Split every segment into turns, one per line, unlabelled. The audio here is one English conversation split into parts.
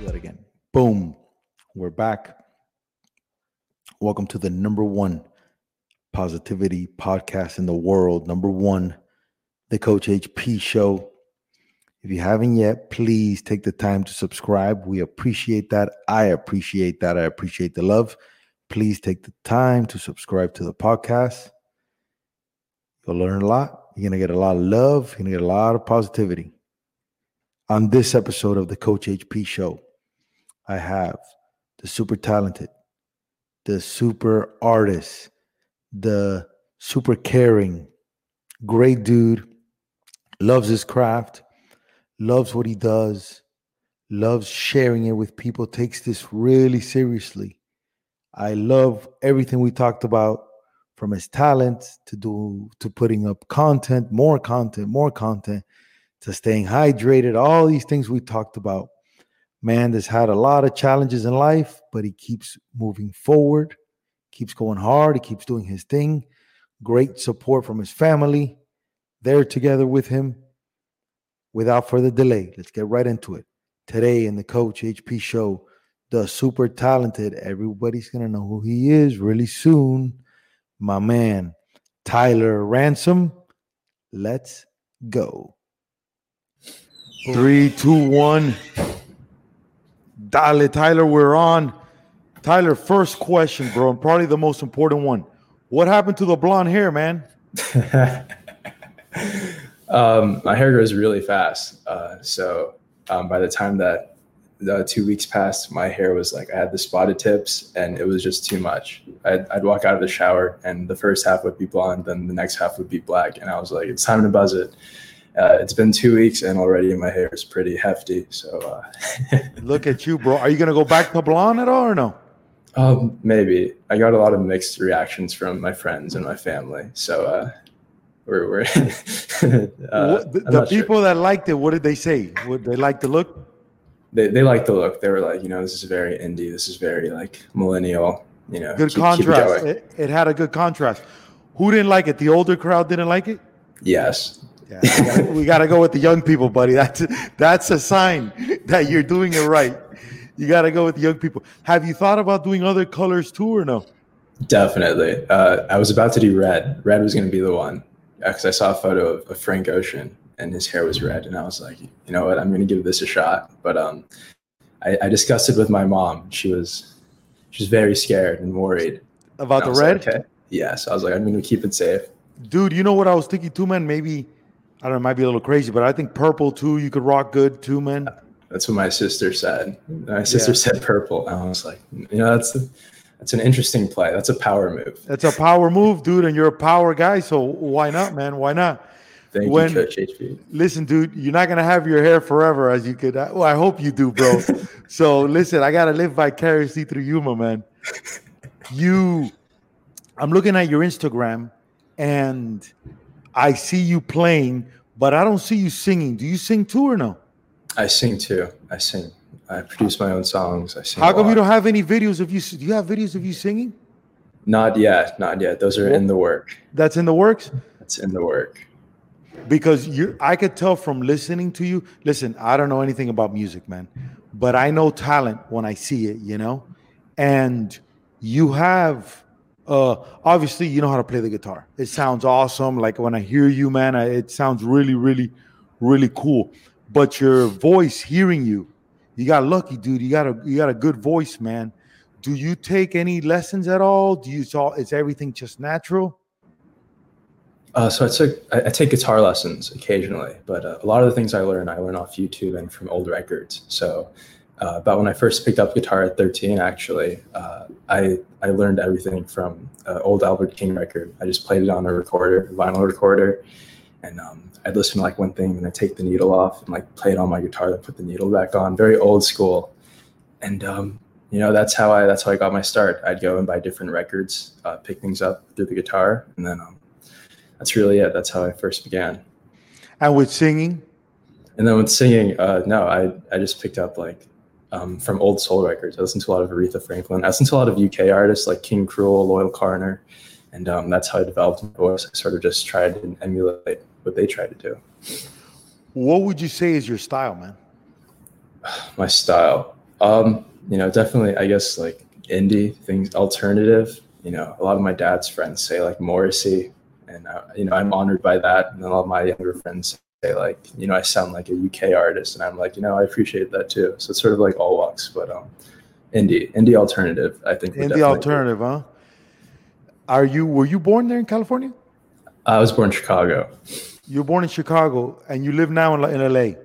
Do that again. Boom. We're back. Welcome to the number one positivity podcast in the world. Number one, the Coach HP Show. If you haven't yet, please take the time to subscribe. We appreciate that. I appreciate that. I appreciate the love. Please take the time to subscribe to the podcast. You'll learn a lot. You're going to get a lot of love. You're going to get a lot of positivity. On this episode of the Coach HP Show, I have the super talented, the super artist, the super caring, great dude, loves his craft, loves what he does, loves sharing it with people, takes this really seriously. I love everything we talked about from his talent to do to putting up content, more content, more content, to staying hydrated, all these things we talked about man that's had a lot of challenges in life, but he keeps moving forward, keeps going hard, he keeps doing his thing. Great support from his family. They're together with him. Without further delay, let's get right into it. Today in the Coach HP show, the super talented, everybody's going to know who he is really soon. My man, Tyler Ransom. Let's go. Three, two, one. Dale, Tyler, we're on. Tyler, first question, bro, and probably the most important one. What happened to the blonde hair, man?
um, my hair grows really fast. Uh, so um, by the time that the two weeks passed, my hair was like I had the spotted tips, and it was just too much. I'd, I'd walk out of the shower, and the first half would be blonde, then the next half would be black, and I was like, "It's time to buzz it." Uh, it's been two weeks, and already my hair is pretty hefty. So uh,
look at you, bro. Are you gonna go back to blonde at all, or no?
Um, maybe. I got a lot of mixed reactions from my friends and my family. So uh, we're, we're uh,
the, the people sure. that liked it, what did they say? Would they like the look?
They they liked the look. They were like, you know, this is very indie. This is very like millennial. You know,
good keep, contrast. Keep it, it, it had a good contrast. Who didn't like it? The older crowd didn't like it.
Yes,
yeah, we got to go with the young people, buddy. That's that's a sign that you're doing it right. You got to go with the young people. Have you thought about doing other colors too, or no?
Definitely. Uh, I was about to do red. Red was going to be the one because I saw a photo of, of, Frank Ocean and his hair was red, and I was like, you know what, I'm going to give this a shot. But um, I, I discussed it with my mom. She was she was very scared and worried
about and the red.
Like, okay. Yes, I was like, I'm going to keep it safe.
Dude, you know what I was thinking too, man? Maybe I don't know, it might be a little crazy, but I think purple too, you could rock good too, man.
That's what my sister said. My sister yeah. said purple. And I was like, you know, that's that's an interesting play. That's a power move.
That's a power move, dude, and you're a power guy, so why not, man? Why not?
Thank when, you, Coach HP.
Listen, dude, you're not gonna have your hair forever, as you could. Well, I hope you do, bro. so listen, I gotta live vicariously through you, my man. You, I'm looking at your Instagram, and I see you playing, but I don't see you singing. Do you sing too or no?
I sing too. I sing. I produce my own songs. I sing.
How come you don't have any videos of you? Do you have videos of you singing?
Not yet. Not yet. Those are well, in the work.
That's in the works.
That's in the work.
Because you, I could tell from listening to you. Listen, I don't know anything about music, man, but I know talent when I see it. You know, and you have uh, obviously you know how to play the guitar. It sounds awesome. Like when I hear you, man, I, it sounds really, really, really cool. But your voice, hearing you, you got lucky, dude. You got a you got a good voice, man. Do you take any lessons at all? Do you saw is everything just natural?
Uh, so I took I, I, take guitar lessons occasionally, but uh, a lot of the things I learn I learn off YouTube and from old records. So uh, about when I first picked up guitar at 13, actually, uh, I I learned everything from uh, old Albert King record. I just played it on a recorder, vinyl recorder, and um, I'd listen to like one thing and I take the needle off and like play it on my guitar, then put the needle back on. Very old school, and um, you know that's how I that's how I got my start. I'd go and buy different records, uh, pick things up through the guitar, and then um, that's really it. That's how I first began.
And with singing?
And then with singing, uh, no, I, I just picked up like um, from old soul records. I listened to a lot of Aretha Franklin. I listened to a lot of UK artists like King Krule, Loyle Carner. And um, that's how I developed my voice. I sort of just tried to emulate what they tried to do.
What would you say is your style, man?
my style. Um, you know, definitely, I guess like indie things, alternative. You know, a lot of my dad's friends say like Morrissey, and uh, you know I'm honored by that. And a lot of my younger friends say like, you know, I sound like a UK artist, and I'm like, you know, I appreciate that too. So it's sort of like all walks, but um, indie, indie alternative, I think.
Indie alternative, be. huh? Are you were you born there in California?
I was born in Chicago.
You were born in Chicago, and you live now in, in LA.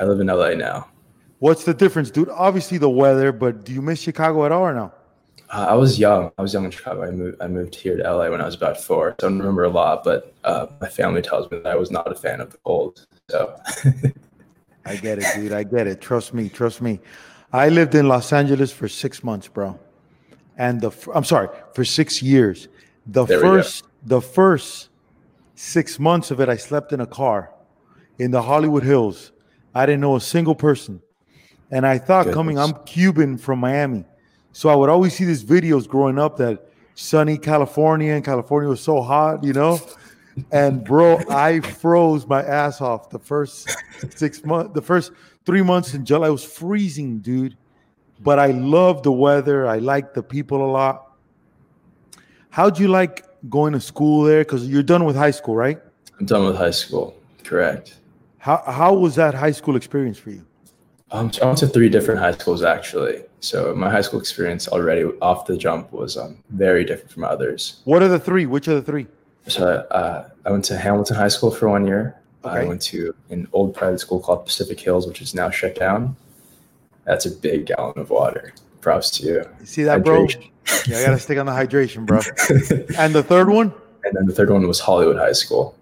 I live in LA now.
What's the difference, dude? Obviously the weather, but do you miss Chicago at all or no?
Uh, I was young. I was young in Chicago. I moved. I moved here to LA when I was about four. So I don't remember a lot, but uh, my family tells me that I was not a fan of the cold. So
I get it, dude. I get it. Trust me. Trust me. I lived in Los Angeles for six months, bro, and the I'm sorry for six years. The there first the first six months of it, I slept in a car in the Hollywood Hills. I didn't know a single person, and I thought Goodness. coming. I'm Cuban from Miami. So I would always see these videos growing up that sunny California and California was so hot, you know. And bro, I froze my ass off the first six months, the first three months in July. I was freezing, dude. But I love the weather. I like the people a lot. How'd you like going to school there? Because you're done with high school, right?
I'm done with high school. Correct.
How how was that high school experience for you?
Um, so I went to three different high schools actually. So my high school experience already off the jump was um, very different from others.
What are the three? Which are the three?
So uh, I went to Hamilton High School for one year. Okay. I went to an old private school called Pacific Hills, which is now shut down. That's a big gallon of water. Props to you.
You see that, hydration. bro? Yeah, I gotta stick on the hydration, bro. and the third one?
And then the third one was Hollywood High School.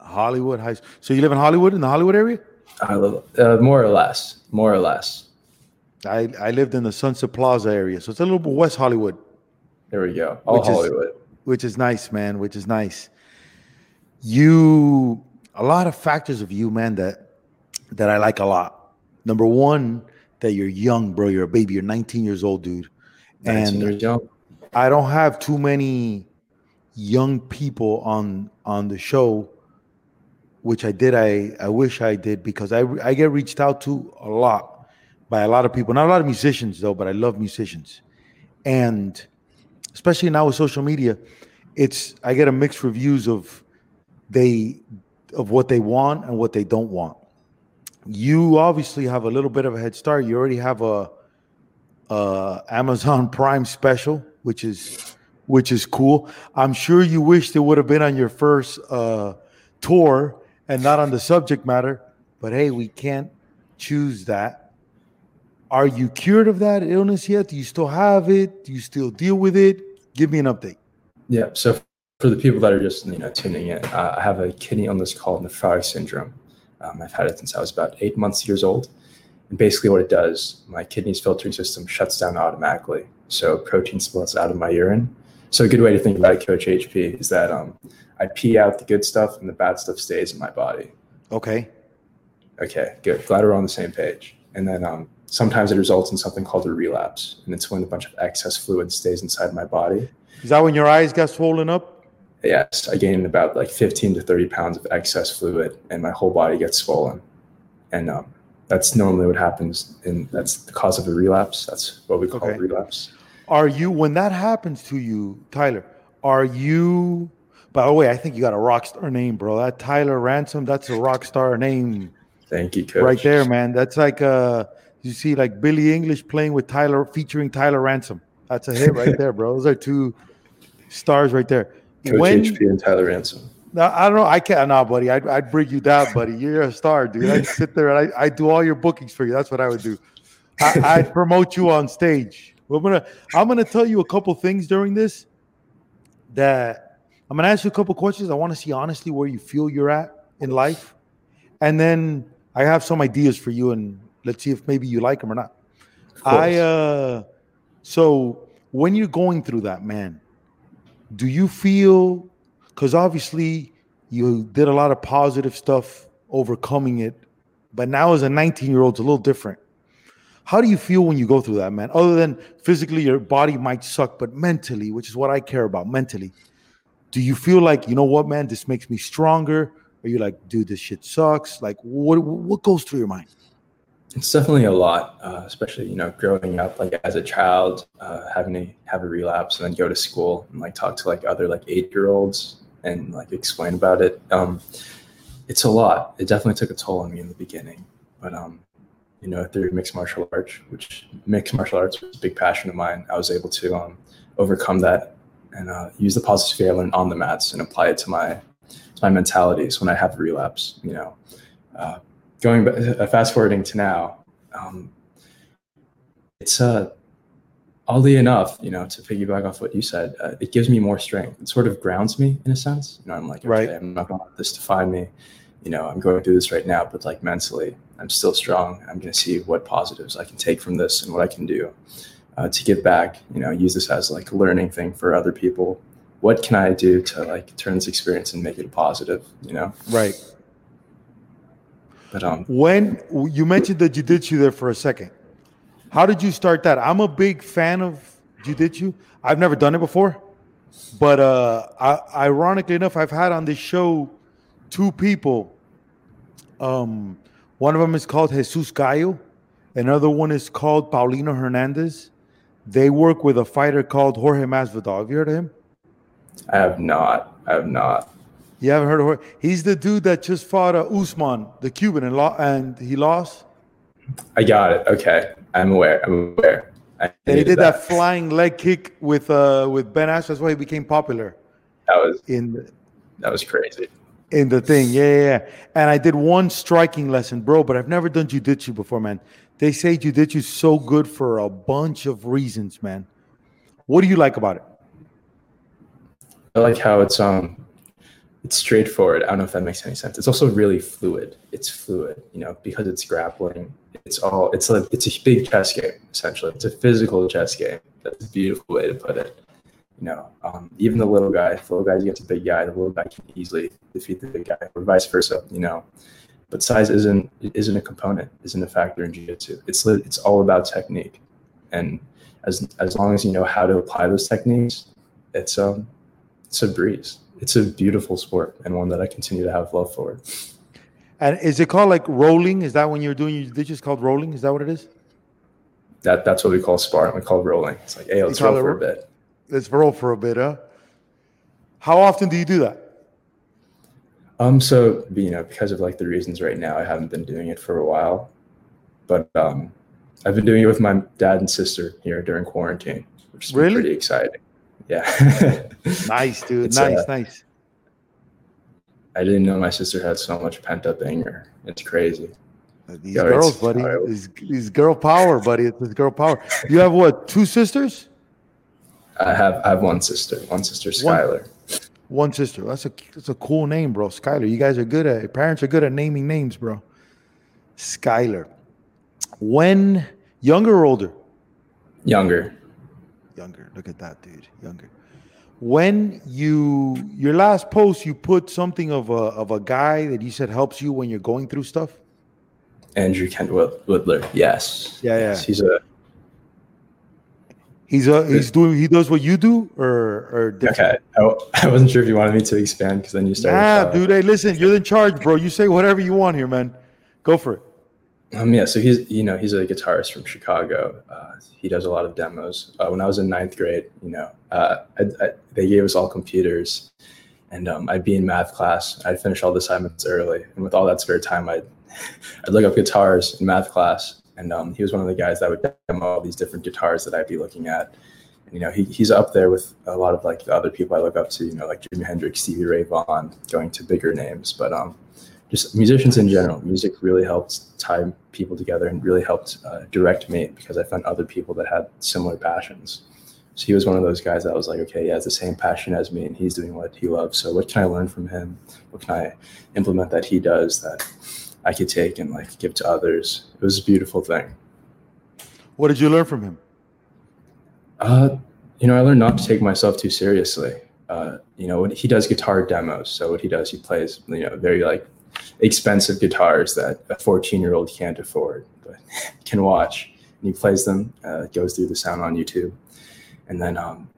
Hollywood High. School. So you live in Hollywood in the Hollywood area?
I live, uh, more or less, more or less.
I, I lived in the Sunset Plaza area, so it's a little bit West Hollywood.
There we go. All which Hollywood.
Is, which is nice, man. Which is nice. You a lot of factors of you, man, that that I like a lot. Number one, that you're young, bro. You're a baby. You're 19 years old, dude. And years young. I don't have too many young people on on the show which I did. I I wish I did because I I get reached out to a lot by a lot of people. Not a lot of musicians though, but I love musicians, and especially now with social media, it's I get a mixed reviews of they of what they want and what they don't want. You obviously have a little bit of a head start. You already have a, a Amazon Prime special, which is which is cool. I'm sure you wished it would have been on your first uh, tour and not on the subject matter. But hey, we can't choose that. Are you cured of that illness yet? Do you still have it? Do you still deal with it? Give me an update.
Yeah. So for the people that are just you know tuning in, uh, I have a kidney illness called nephrotic syndrome. Um, I've had it since I was about eight months years old. And basically, what it does, my kidney's filtering system shuts down automatically. So protein splits out of my urine. So a good way to think about it, Coach HP, is that um, I pee out the good stuff and the bad stuff stays in my body.
Okay.
Okay, good. Glad we're on the same page. And then um, sometimes it results in something called a relapse, and it's when a bunch of excess fluid stays inside my body.
Is that when your eyes get swollen up?
Yes, I gain about like 15 to 30 pounds of excess fluid, and my whole body gets swollen. And um, that's normally what happens, and that's the cause of a relapse. That's what we call okay. relapse.
Are you when that happens to you, Tyler? Are you by the way, I think you got a rock star name, bro. That Tyler Ransom, that's a rock star name.
Thank you, coach.
Right there, man. That's like uh you see like Billy English playing with Tyler featuring Tyler Ransom. That's a hit right there, bro. Those are two stars right there.
Coach when, HP and Tyler Ransom.
No, I don't know. I can't. No, buddy. I'd, I'd bring you down, buddy. You're a star, dude. I sit there and I, I do all your bookings for you. That's what I would do. I, I'd promote you on stage. We're gonna. I'm gonna tell you a couple things during this. That I'm gonna ask you a couple questions. I want to see honestly where you feel you're at in life, and then I have some ideas for you, and let's see if maybe you like them or not. I uh, so when you're going through that, man, do you feel because obviously you did a lot of positive stuff overcoming it but now as a 19 year old it's a little different. How do you feel when you go through that man? Other than physically your body might suck but mentally which is what i care about mentally do you feel like you know what man? This makes me stronger. Are you like dude this shit sucks. Like what what goes through your mind
it's definitely a lot, uh, especially you know growing up like as a child, uh, having to have a relapse and then go to school and like talk to like other like eight year olds and like explain about it. Um, it's a lot. It definitely took a toll on me in the beginning, but um, you know through mixed martial arts, which mixed martial arts was a big passion of mine, I was able to um, overcome that and uh, use the positive I learned on the mats and apply it to my to my mentalities when I have a relapse. You know. Uh, going uh, fast forwarding to now, um, it's uh, oddly enough, you know, to piggyback off what you said, uh, it gives me more strength. It sort of grounds me in a sense. You know, I'm like, okay, right. I'm not going to let this define me. You know, I'm going through this right now, but like mentally, I'm still strong. I'm going to see what positives I can take from this and what I can do uh, to give back. You know, use this as like a learning thing for other people. What can I do to like turn this experience and make it a positive? You know,
right
but um,
when you mentioned the jiu-jitsu there for a second, how did you start that? I'm a big fan of jiu-jitsu. I've never done it before, but uh, I, ironically enough, I've had on this show two people. Um, one of them is called Jesus Gallo. Another one is called Paulino Hernandez. They work with a fighter called Jorge Masvidal. Have you heard of him?
I have not. I have not.
You haven't heard of him? He's the dude that just fought uh, Usman, the Cuban, and, lo- and he lost.
I got it. Okay, I'm aware. I'm aware.
and he did that. that. flying leg kick with uh with Ben Ash. That's why he became popular.
That was
in. The,
that was crazy.
In the thing, yeah, yeah, yeah. And I did one striking lesson, bro. But I've never done jujitsu before, man. They say jujitsu is so good for a bunch of reasons, man. What do you like about it?
I like how it's um it's straightforward. I don't know if that makes any sense. It's also really fluid. It's fluid, you know, because it's grappling. It's all it's a it's a big chess game essentially. It's a physical chess game. That's a beautiful way to put it. You know, um, even the little guy, the little guy against the big guy, the little guy can easily defeat the big guy, or vice versa. You know, but size isn't isn't a component, isn't a factor in jiu-jitsu. It's it's all about technique, and as as long as you know how to apply those techniques, it's um it's a breeze it's a beautiful sport and one that I continue to have love for.
And is it called like rolling? Is that when you're doing your ditches called rolling? Is that what it is?
That that's what we call sparring. We call rolling. It's like, hey, let's roll for a bit.
Let's roll for a bit, huh? How often do you do that?
Um, so you know, because of like the reasons right now, I haven't been doing it for a while. But um I've been doing it with my dad and sister here during quarantine, which is really? pretty exciting. Yeah.
nice, dude. It's, nice, uh, nice.
I didn't know my sister had so much pent up anger. It's crazy.
These Yo, girls, buddy. These, these girl power, buddy. It's this girl power. You have what? Two sisters?
I have I have one sister. One sister, Skylar.
One, one sister. That's a that's a cool name, bro. Skylar. You guys are good at parents are good at naming names, bro. Skylar. When younger or older?
Younger
younger. Look at that, dude. Younger. When you your last post, you put something of a of a guy that you said helps you when you're going through stuff.
Andrew Kent Whittler. Yes.
Yeah, yeah.
Yes, he's a.
He's a he's doing he does what you do or or
different? okay I, I wasn't sure if you wanted me to expand because then you started.
Nah, uh, dude. Hey, listen, you're in charge, bro. You say whatever you want here, man. Go for it.
Um, yeah, so he's you know he's a guitarist from Chicago. Uh, he does a lot of demos. Uh, when I was in ninth grade, you know, uh, I, I, they gave us all computers, and um, I'd be in math class. I'd finish all the assignments early, and with all that spare time, I'd I'd look up guitars in math class. And um, he was one of the guys that would demo all these different guitars that I'd be looking at. you know, he, he's up there with a lot of like the other people I look up to, you know, like Jimi Hendrix, Stevie Ray Vaughan, going to bigger names. But um, just musicians in general, music really helped tie people together and really helped uh, direct me because I found other people that had similar passions. So he was one of those guys that was like, okay, he has the same passion as me and he's doing what he loves. So what can I learn from him? What can I implement that he does that I could take and like give to others? It was a beautiful thing.
What did you learn from him?
Uh, you know, I learned not to take myself too seriously. Uh, you know, he does guitar demos. So what he does, he plays, you know, very like expensive guitars that a 14 year old can't afford, but can watch. And he plays them, uh, goes through the sound on YouTube. And then um,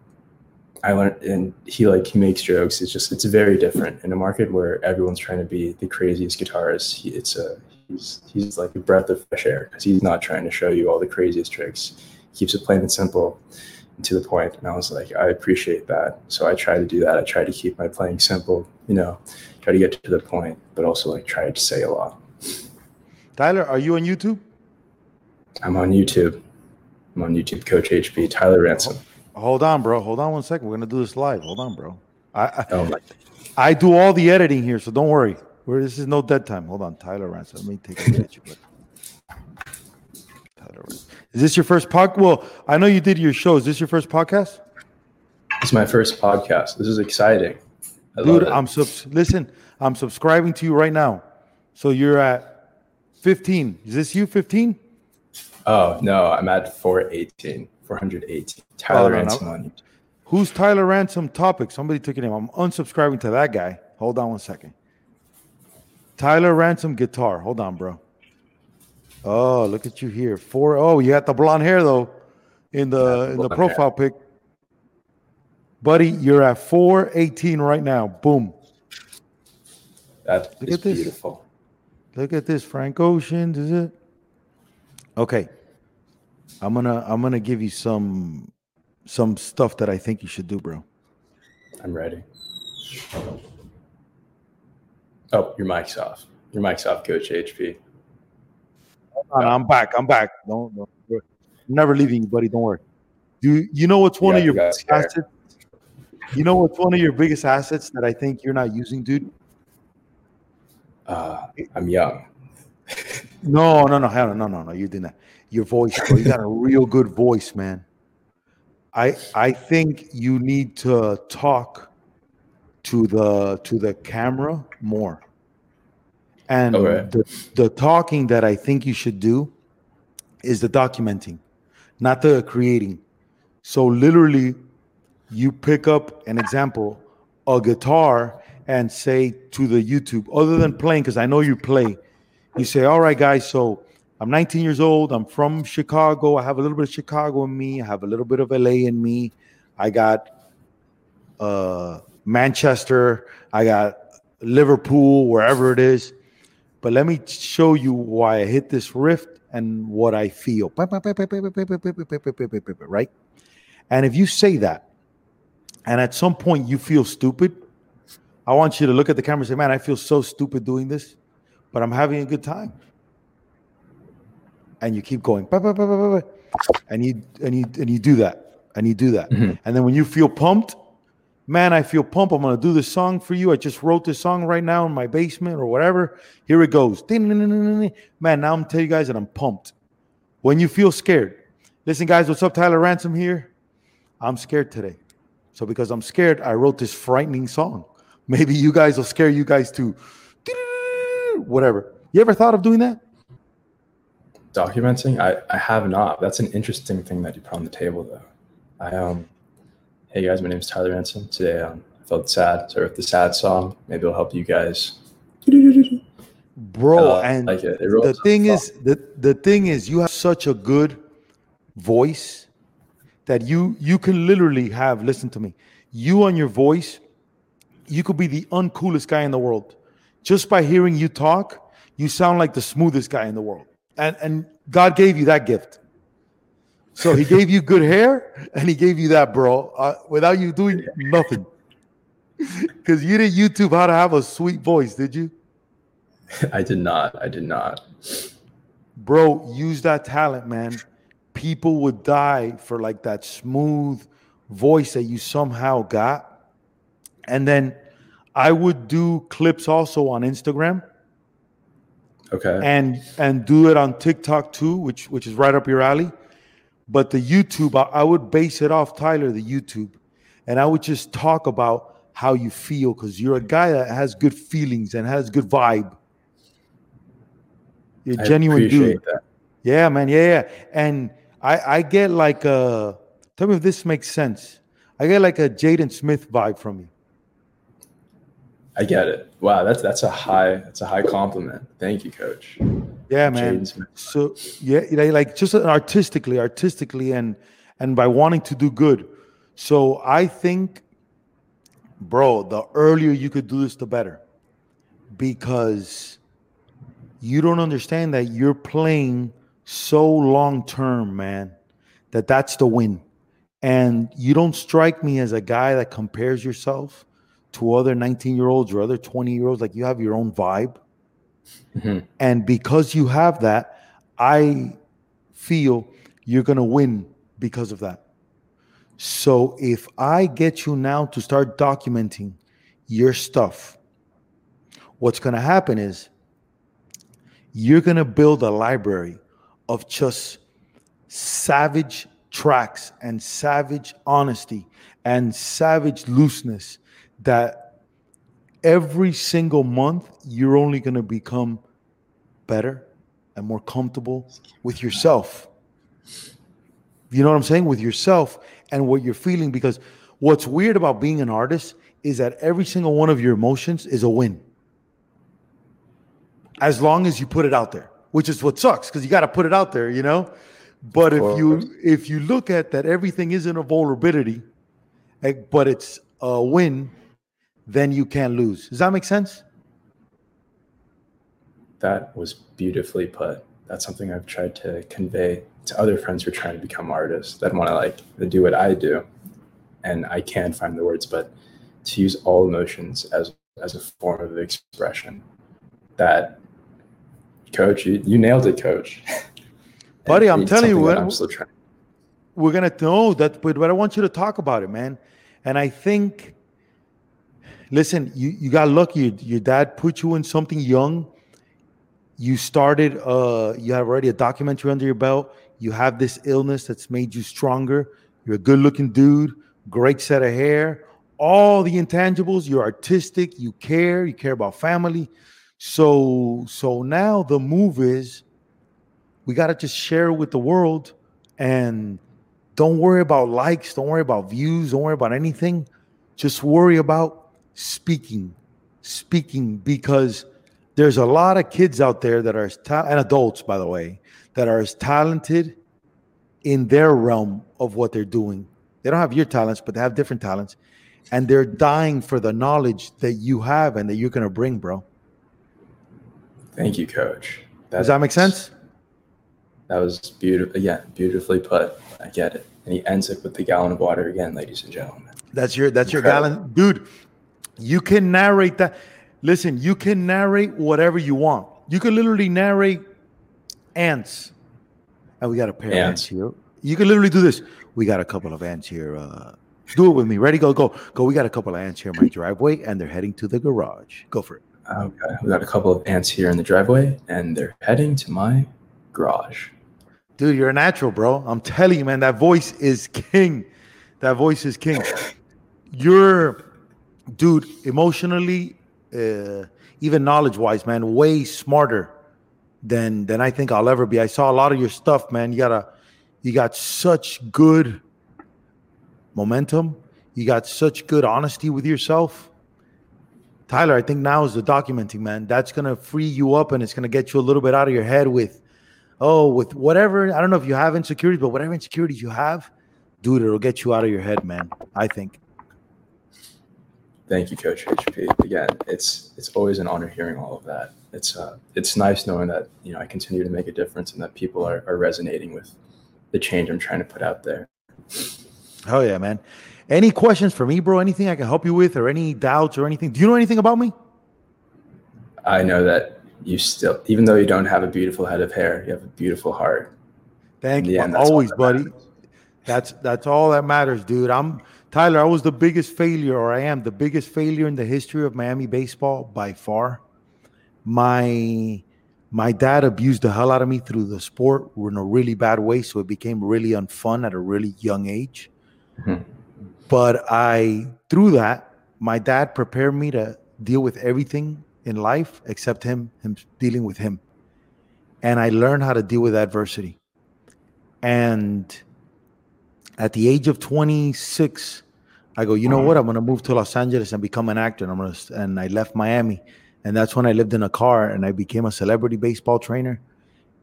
I learned, and he like, he makes jokes. It's just, it's very different in a market where everyone's trying to be the craziest guitarist. He, it's a, he's, he's like a breath of fresh air because he's not trying to show you all the craziest tricks. He keeps it plain and simple and to the point and i was like i appreciate that so i try to do that i try to keep my playing simple you know try to get to the point but also like try to say a lot
tyler are you on youtube
i'm on youtube i'm on youtube coach hp tyler ransom
hold on bro hold on one second we're gonna do this live hold on bro i i,
oh my.
I do all the editing here so don't worry We're, this is no dead time hold on tyler ransom let me take a picture tyler ransom is this your first podcast? Well, I know you did your show. Is this your first podcast?
It's my first podcast. This is exciting.
I Dude, I'm sub- listen. I'm subscribing to you right now. So you're at 15. Is this you 15?
Oh no, I'm at 418. 418. Tyler oh, no, Ransom no. on
Who's Tyler Ransom topic? Somebody took your name. I'm unsubscribing to that guy. Hold on one second. Tyler Ransom guitar. Hold on, bro. Oh, look at you here. Four. Oh, you got the blonde hair though, in the in the profile hair. pic. Buddy, you're at 418 right now. Boom.
That look at this. beautiful.
Look at this, Frank Ocean. Is it? Okay. I'm gonna I'm gonna give you some some stuff that I think you should do, bro.
I'm ready. Oh, your mic's off. Your mic's off, Coach HP.
On, I'm back. I'm back. Don't, don't I'm never leaving you, buddy. Don't worry. Do you know what's one of your assets? You know what's one of your biggest assets that I think you're not using, dude?
Uh, I'm young.
no, no, no, no, no, no, no. You didn't. Your voice, bro. You got a real good voice, man. I I think you need to talk to the to the camera more. And okay. the, the talking that I think you should do is the documenting, not the creating. So literally, you pick up an example, a guitar, and say to the YouTube, other than playing, because I know you play, you say, All right, guys, so I'm 19 years old. I'm from Chicago. I have a little bit of Chicago in me. I have a little bit of LA in me. I got uh, Manchester. I got Liverpool, wherever it is. But let me show you why I hit this riff and what I feel. Right? And if you say that, and at some point you feel stupid, I want you to look at the camera and say, Man, I feel so stupid doing this, but I'm having a good time. And you keep going, and you and you and you do that, and you do that. Mm-hmm. And then when you feel pumped, man, I feel pumped. I'm going to do this song for you. I just wrote this song right now in my basement or whatever. Here it goes. Man, now I'm telling you guys that I'm pumped. When you feel scared, listen, guys, what's up? Tyler Ransom here. I'm scared today. So because I'm scared, I wrote this frightening song. Maybe you guys will scare you guys to whatever. You ever thought of doing that?
Documenting? I, I have not. That's an interesting thing that you put on the table, though. I um Hey guys, my name is Tyler Ransom. Today um, I felt sad, so I wrote the sad song. Maybe it'll help you guys.
Bro, uh, and like it. It the thing is, the, the thing is, you have such a good voice that you you can literally have. Listen to me. You on your voice, you could be the uncoolest guy in the world. Just by hearing you talk, you sound like the smoothest guy in the world. And and God gave you that gift. So he gave you good hair and he gave you that, bro, uh, without you doing nothing. Because you didn't YouTube how to have a sweet voice, did you?
I did not. I did not.
Bro, use that talent, man. People would die for like that smooth voice that you somehow got. And then I would do clips also on Instagram.
Okay.
And and do it on TikTok too, which which is right up your alley. But the YouTube, I, I would base it off Tyler, the YouTube, and I would just talk about how you feel because you're a guy that has good feelings and has good vibe. You're a genuine
appreciate
dude.
that.
Yeah, man. Yeah, yeah. And I I get like a tell me if this makes sense. I get like a Jaden Smith vibe from you.
I get it. Wow, that's that's a high that's a high compliment. Thank you, coach.
Yeah, man. So yeah, like just artistically, artistically, and and by wanting to do good. So I think, bro, the earlier you could do this, the better, because you don't understand that you're playing so long term, man. That that's the win, and you don't strike me as a guy that compares yourself to other 19 year olds or other 20 year olds. Like you have your own vibe.
Mhm.
And because you have that, I feel you're going to win because of that. So if I get you now to start documenting your stuff, what's going to happen is you're going to build a library of just savage tracks and savage honesty and savage looseness that every single month you're only going to become better and more comfortable with yourself. You know what I'm saying? With yourself and what you're feeling. Because what's weird about being an artist is that every single one of your emotions is a win. As long as you put it out there, which is what sucks because you got to put it out there, you know? But if you if you look at that everything isn't a vulnerability, eh, but it's a win, then you can't lose. Does that make sense?
That was beautifully put. That's something I've tried to convey to other friends who are trying to become artists that want to like do what I do. And I can't find the words, but to use all emotions as as a form of expression. That coach, you, you nailed it, coach.
Buddy, I'm telling you what-
I'm still trying.
we're gonna know that but, but i want you to talk about it man. And i think listen you, you got lucky. Your, your dad put you in something young. You started uh you have already a documentary under your belt. You have this illness that's made you stronger. You're a good looking dude great set of hair all the intangibles you're artistic you care you care about family so so now the move is we got to just share with the world and don't worry about likes don't worry about views don't worry about anything. Just worry about speaking speaking because there's a lot of kids out there that are as ta- and adults by the way that are as talented in their realm of what they're doing. They don't have your talents but they have different talents and they're dying for the knowledge that you have and that you're going to bring bro
Thank you, coach.
does that make sense
That was beautiful. Yeah, beautifully put. I get it. And he ends it with the gallon of water again, ladies and gentlemen.
That's your that's your gallon, dude. You can narrate that. Listen, you can narrate whatever you want. You can literally narrate ants. And we got a pair of ants
Ants.
here. You can literally do this. We got a couple of ants here. Uh, do it with me. Ready? Go, go, go. We got a couple of ants here in my driveway, and they're heading to the garage. Go for it.
Okay. We got a couple of ants here in the driveway, and they're heading to my garage.
Dude, you're a natural, bro. I'm telling you, man, that voice is king. That voice is king. You're, dude, emotionally, uh, even knowledge-wise, man, way smarter than than I think I'll ever be. I saw a lot of your stuff, man. You got a, you got such good momentum. You got such good honesty with yourself. Tyler, I think now is the documenting, man. That's gonna free you up and it's gonna get you a little bit out of your head with oh, with whatever, I don't know if you have insecurities, but whatever insecurities you have, dude, it'll get you out of your head, man. I think.
Thank you, Coach HP. Again, it's it's always an honor hearing all of that. It's uh, it's nice knowing that you know I continue to make a difference and that people are, are resonating with the change I'm trying to put out there.
Oh yeah, man. Any questions for me, bro? Anything I can help you with, or any doubts or anything? Do you know anything about me?
I know that you still, even though you don't have a beautiful head of hair, you have a beautiful heart.
Thank you.
end,
Always,
that
buddy.
matters.
That's that's all that matters, dude. I'm Tyler. I was the biggest failure, or I am the biggest failure in the history of Miami baseball by far. My my dad abused the hell out of me through the sport in a really bad way, so it became really unfun at a really young age. Mm-hmm. But I through that, my dad prepared me to deal with everything in life except him him dealing with him. And i learned how to deal with adversity. And at the age of 26 i go you know what? I'm going to move to los angeles and become an actor and i'm going to and i left miami. And that's when i lived in a car and i became a celebrity baseball trainer.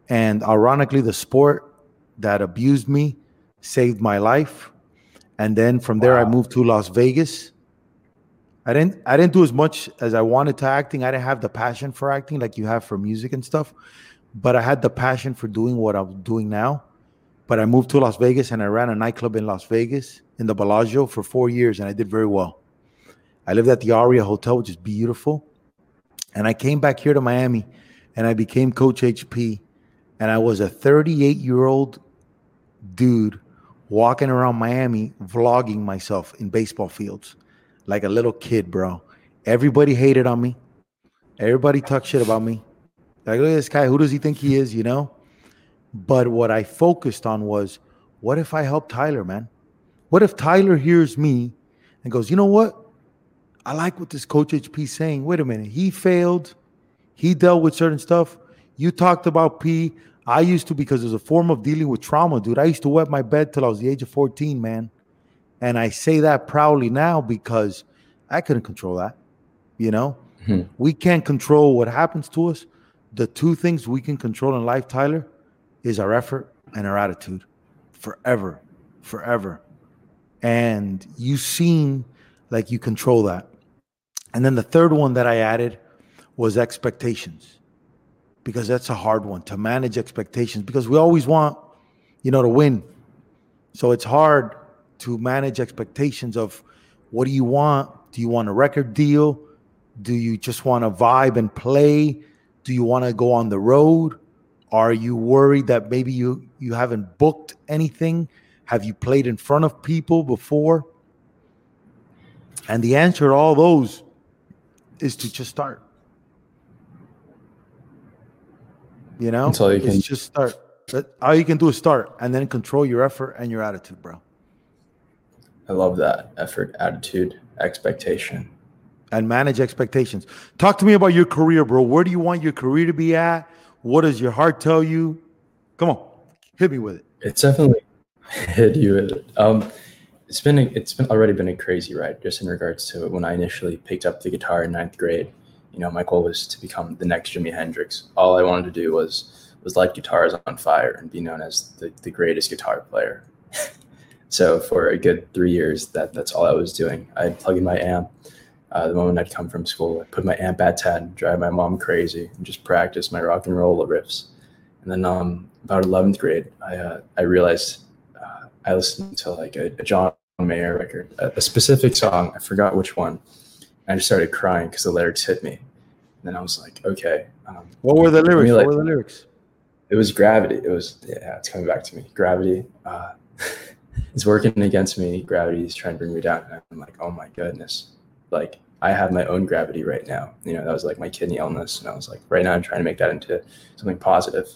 And ironically the sport that abused me saved my life and then from there wow. i moved to las vegas I didn't I didn't do as much as I wanted to acting. I didn't have the passion for acting like you have for music and stuff, but I had the passion for doing what I'm doing now. But I moved to Las Vegas and I ran a nightclub in Las Vegas in the Bellagio for four years and I did very well. I lived at the Aria Hotel, which is beautiful. And I came back here to Miami and I became Coach HP. And I was a 38 year old dude walking around Miami vlogging myself in baseball fields like a little kid, bro. Everybody hated on me. Everybody talked shit about me. Like, look at this guy. Who does he think he is? You know? But what I focused on was, what if I help Tyler, man? What if Tyler hears me and goes, you know what? I like what this coach HP saying. Wait a minute. He failed. He dealt with certain stuff. You talked about P. I used to because it's a form of dealing with trauma, dude. I used to wet my bed till I was the age of 14, man. And I say that proudly now because I couldn't control that. You know, hmm we can't control what happens to us. The two things we can control in life, Tyler, is our effort and our attitude forever, forever. And you seem like you control that. And then the third one that I added was expectations because that's a hard one to manage expectations because we always want, you know, to win. So it's hard to manage expectations of what do you want? Do you want a record deal? Do you just want to vibe and play? Do you want to go on the road? Are you worried that maybe you you haven't booked anything? Have you played in front of people before? And the answer to all those is to just start. You know,
That's all you can
just start. All you can do is start, and then control your effort and your attitude, bro.
I love that effort, attitude, expectation.
And manage expectations. Talk to me about your career, bro. Where do you want your career to be at? What does your heart tell you? Come on, hit me with it.
It's definitely hit you with it. Um, it's been a, it's been already been a crazy ride just in regards to when I initially picked up the guitar in ninth grade. You know, my goal was to become the next Jimi Hendrix. All I wanted to do was was light guitars on fire and be known as the, the greatest guitar player. So for a good three years, that that's all I was doing. I'd plug in my amp. Uh, the moment I'd come from school, I'd put my amp at 10, drive my mom crazy, and just practice my rock and roll riffs. And then um, about 11th grade, I, uh, I realized uh, I listened to like a, a John Mayer record, a, a, specific song. I forgot which one. And I just started crying because the lyrics hit me. And then I was like, okay. Um,
what were the lyrics? Like, what were the lyrics?
It was Gravity. It was, yeah, it's coming back to me. Gravity. Uh, it's working against me. Gravity is trying to bring me down. And I'm like, oh my goodness. Like I have my own gravity right now. You know, that was like my kidney illness. And I was like, right now I'm trying to make that into something positive.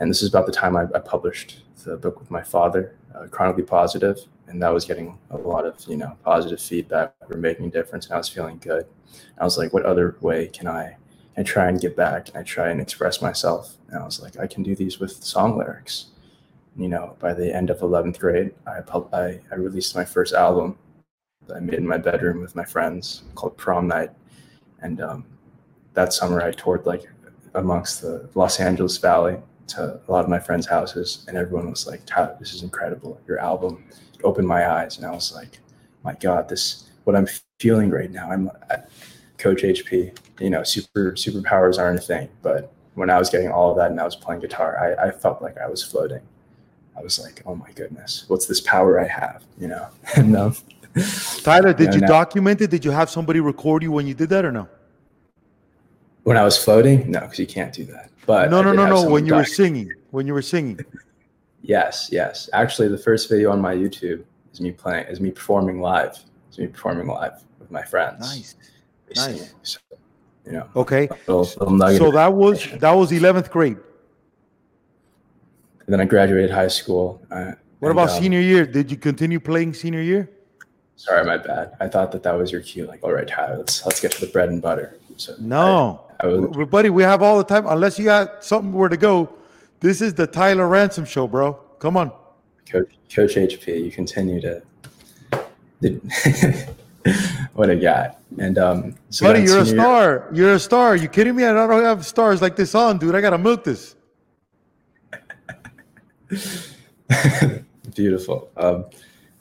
And this is about the time I, I published the book with my father, uh, Chronically Positive. And that was getting a lot of, you know, positive feedback. We're making a difference. And I was feeling good. I was like, what other way can I, I try and get back? And I try and express myself? And I was like, I can do these with song lyrics you know, by the end of 11th grade, I, pub- I, I released my first album that I made in my bedroom with my friends called Prom Night. And um, that summer, I toured like amongst the Los Angeles Valley to a lot of my friends' houses, and everyone was like, "Tyler, this is incredible! Your album opened my eyes." And I was like, "My God, this what I'm feeling right now." I'm Coach HP. You know, super superpowers aren't a thing, but when I was getting all of that and I was playing guitar, I, I felt like I was floating. I was like, oh my goodness, what's this power I have? You know, and um,
Tyler, did you, know, you document it? Did you have somebody record you when you did that or no?
When I was floating, no, because you can't do that. But
no, no, no, no. When you were singing, when you were singing.
Yes, yes. Actually, the first video on my YouTube is me playing, is me performing live. Is me performing live with my friends.
Nice.
Nice. So, you know.
Okay.
Little, little
so that was that was eleventh grade.
And then I graduated high school. Uh,
what and, about um, senior year? Did you continue playing senior year?
Sorry, my bad. I thought that that was your cue. Like, all right, Tyler, let's let's get to the bread and butter.
So no, I, I was, buddy, we have all the time. Unless you got something where to go, this is the Tyler Ransom show, bro. Come on,
Coach Coach HP. You continue to. what a guy! And um,
so buddy, you're a star. You're a star. You kidding me? I don't have stars like this on, dude. I gotta milk this.
Beautiful. Um,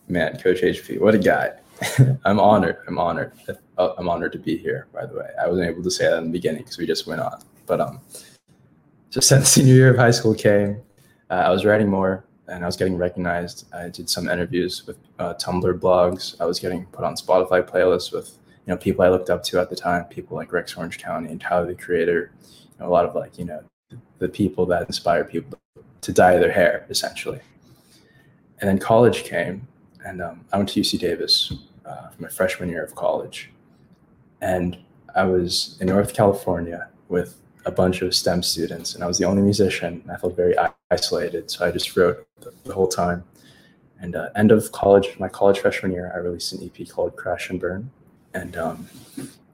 man, Coach HP, what a guy. I'm honored. I'm honored. Uh, I'm honored to be here, by the way. I wasn't able to say that in the beginning because we just went on. But um, just since senior year of high school came, uh, I was writing more and I was getting recognized. I did some interviews with uh, Tumblr blogs. I was getting put on Spotify playlists with you know people I looked up to at the time, people like Rex Orange County and Tyler the Creator. You know, a lot of like you know the people that inspire people to dye their hair essentially. And then college came, and um, I went to UC Davis uh, for my freshman year of college. And I was in North California with a bunch of STEM students, and I was the only musician. And I felt very isolated, so I just wrote the, the whole time. And uh, end of college, my college freshman year, I released an EP called Crash and Burn, and um,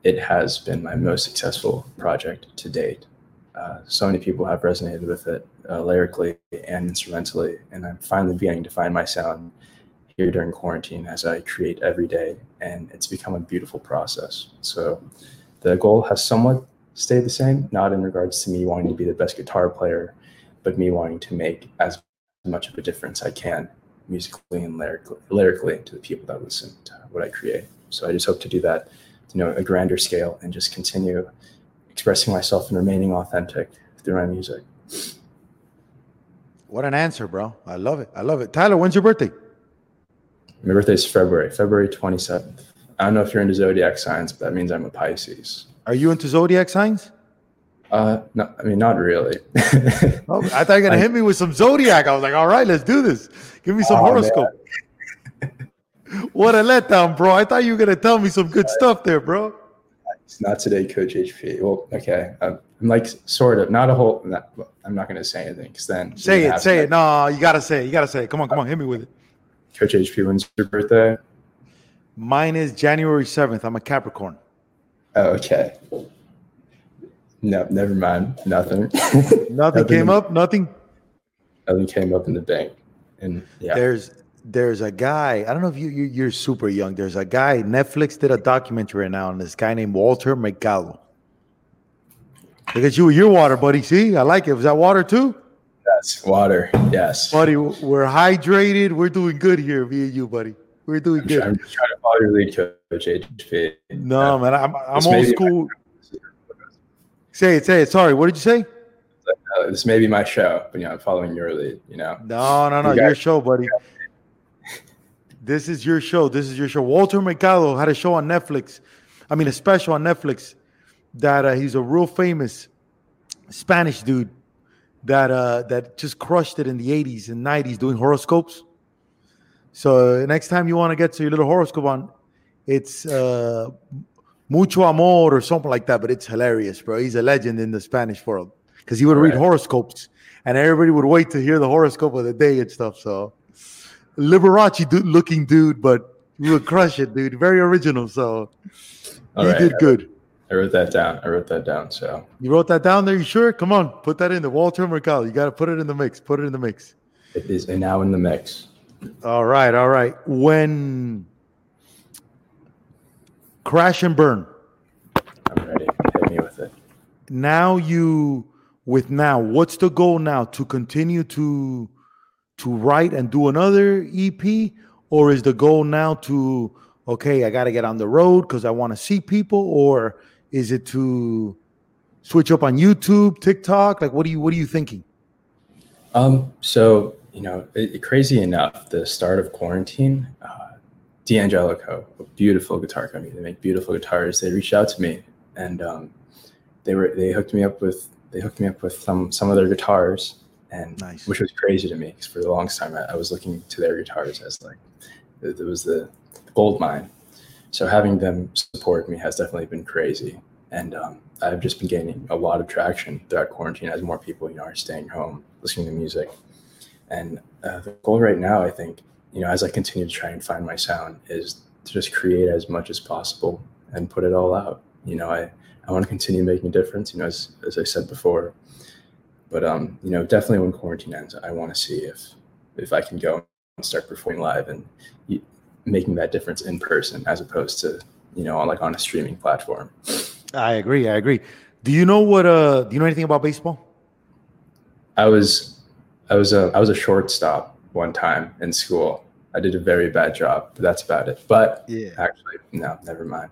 it has been my most successful project to date. Uh, so many people have resonated with it uh, lyrically and instrumentally, and I'm finally beginning to find my sound here during quarantine as I create every day, and it's become a beautiful process. So the goal has somewhat stayed the same, not in regards to me wanting to be the best guitar player, but me wanting to make as much of a difference I can musically and lyrically, lyrically to the people that listen to what I create. So I just hope to do that, you know, a grander scale and just continue expressing myself and remaining authentic through my music.
What an answer, bro. I love it. I love it. Tyler, when's your birthday?
My birthday is February, February 27th. I don't know if you're into zodiac signs, but that means I'm a Pisces.
Are you into zodiac signs?
Uh, no, I mean, not really.
oh, I thought you were gonna hit me with some zodiac. I was like, all right, let's do this. Give me some oh, horoscope. what a letdown, bro. I thought you were gonna tell me some good stuff there, bro.
It's not today, Coach HP. Well, okay. I'm, I'm like sort of not a whole. Not, I'm not to say anything because then
say it. Say it. No, you gotta say it. You gotta say it. Come on, come on, hit me with it.
Coach HP, when's your birthday?
Mine is January seventh. I'm a Capricorn.
Oh, okay. No, never mind. Nothing.
nothing, nothing came up. Nothing.
Nothing came up in the bank. And yeah,
there's there's a guy. I don't know if you, you are super young. There's a guy. Netflix did a documentary right now on this guy named Walter Mercado. Look at you with your water, buddy. See, I like it. Was that water too?
Yes, water. Yes,
buddy. We're hydrated. We're doing good here, me and you, buddy. We're doing
I'm
good.
Trying, I'm trying to follow your lead, Coach HP.
No, man. I'm, I'm old school. Say it. Say it. Sorry. What did you say?
Uh, this may be my show, but you know, I'm following your lead. You know.
No, no, no. You your show, buddy. This is your show. This is your show. Walter Mercado had a show on Netflix. I mean, a special on Netflix that uh, he's a real famous Spanish dude that uh, that just crushed it in the 80s and 90s doing horoscopes. So next time you want to get to your little horoscope on, it's uh, mucho amor or something like that. But it's hilarious, bro. He's a legend in the Spanish world because he would read horoscopes, and everybody would wait to hear the horoscope of the day and stuff. So Liberace dude, looking dude, but you would crush it, dude. Very original. So
All
you
right.
did good.
I wrote that down. I wrote that down. So
you wrote that down there. You sure? Come on, put that in the Walter Mercado. You got to put it in the mix. Put it in the mix.
It is now in the mix.
All right, all right. When crash and burn.
I'm ready. Hit me with it.
Now you with now. What's the goal now? To continue to to write and do another EP, or is the goal now to okay, I got to get on the road because I want to see people, or is it to switch up on YouTube, TikTok? Like, what are you what are you thinking?
Um, so you know, it, crazy enough, the start of quarantine, uh, D'Angelico, a beautiful guitar company, they make beautiful guitars. They reached out to me and um, they were they hooked me up with they hooked me up with some some of their guitars and
Nice.
which was crazy to me because for the longest time I, I was looking to their guitars as like it, it was the gold mine. So having them support me has definitely been crazy, and um, I've just been gaining a lot of traction throughout quarantine as more people you know are staying home listening to music. And uh, the goal right now, I think, you know, as I continue to try and find my sound, is to just create as much as possible and put it all out. You know, I, I want to continue making a difference, you know, as, as I said before. But, um, you know, definitely when quarantine ends, I want to see if, if I can go and start performing live and making that difference in person as opposed to, you know, on like on a streaming platform.
I agree. I agree. Do you know what? Uh, do you know anything about baseball?
I was, I was a, I was a shortstop one time in school. I did a very bad job, but that's about it. But
Yeah.
Actually, no, never mind.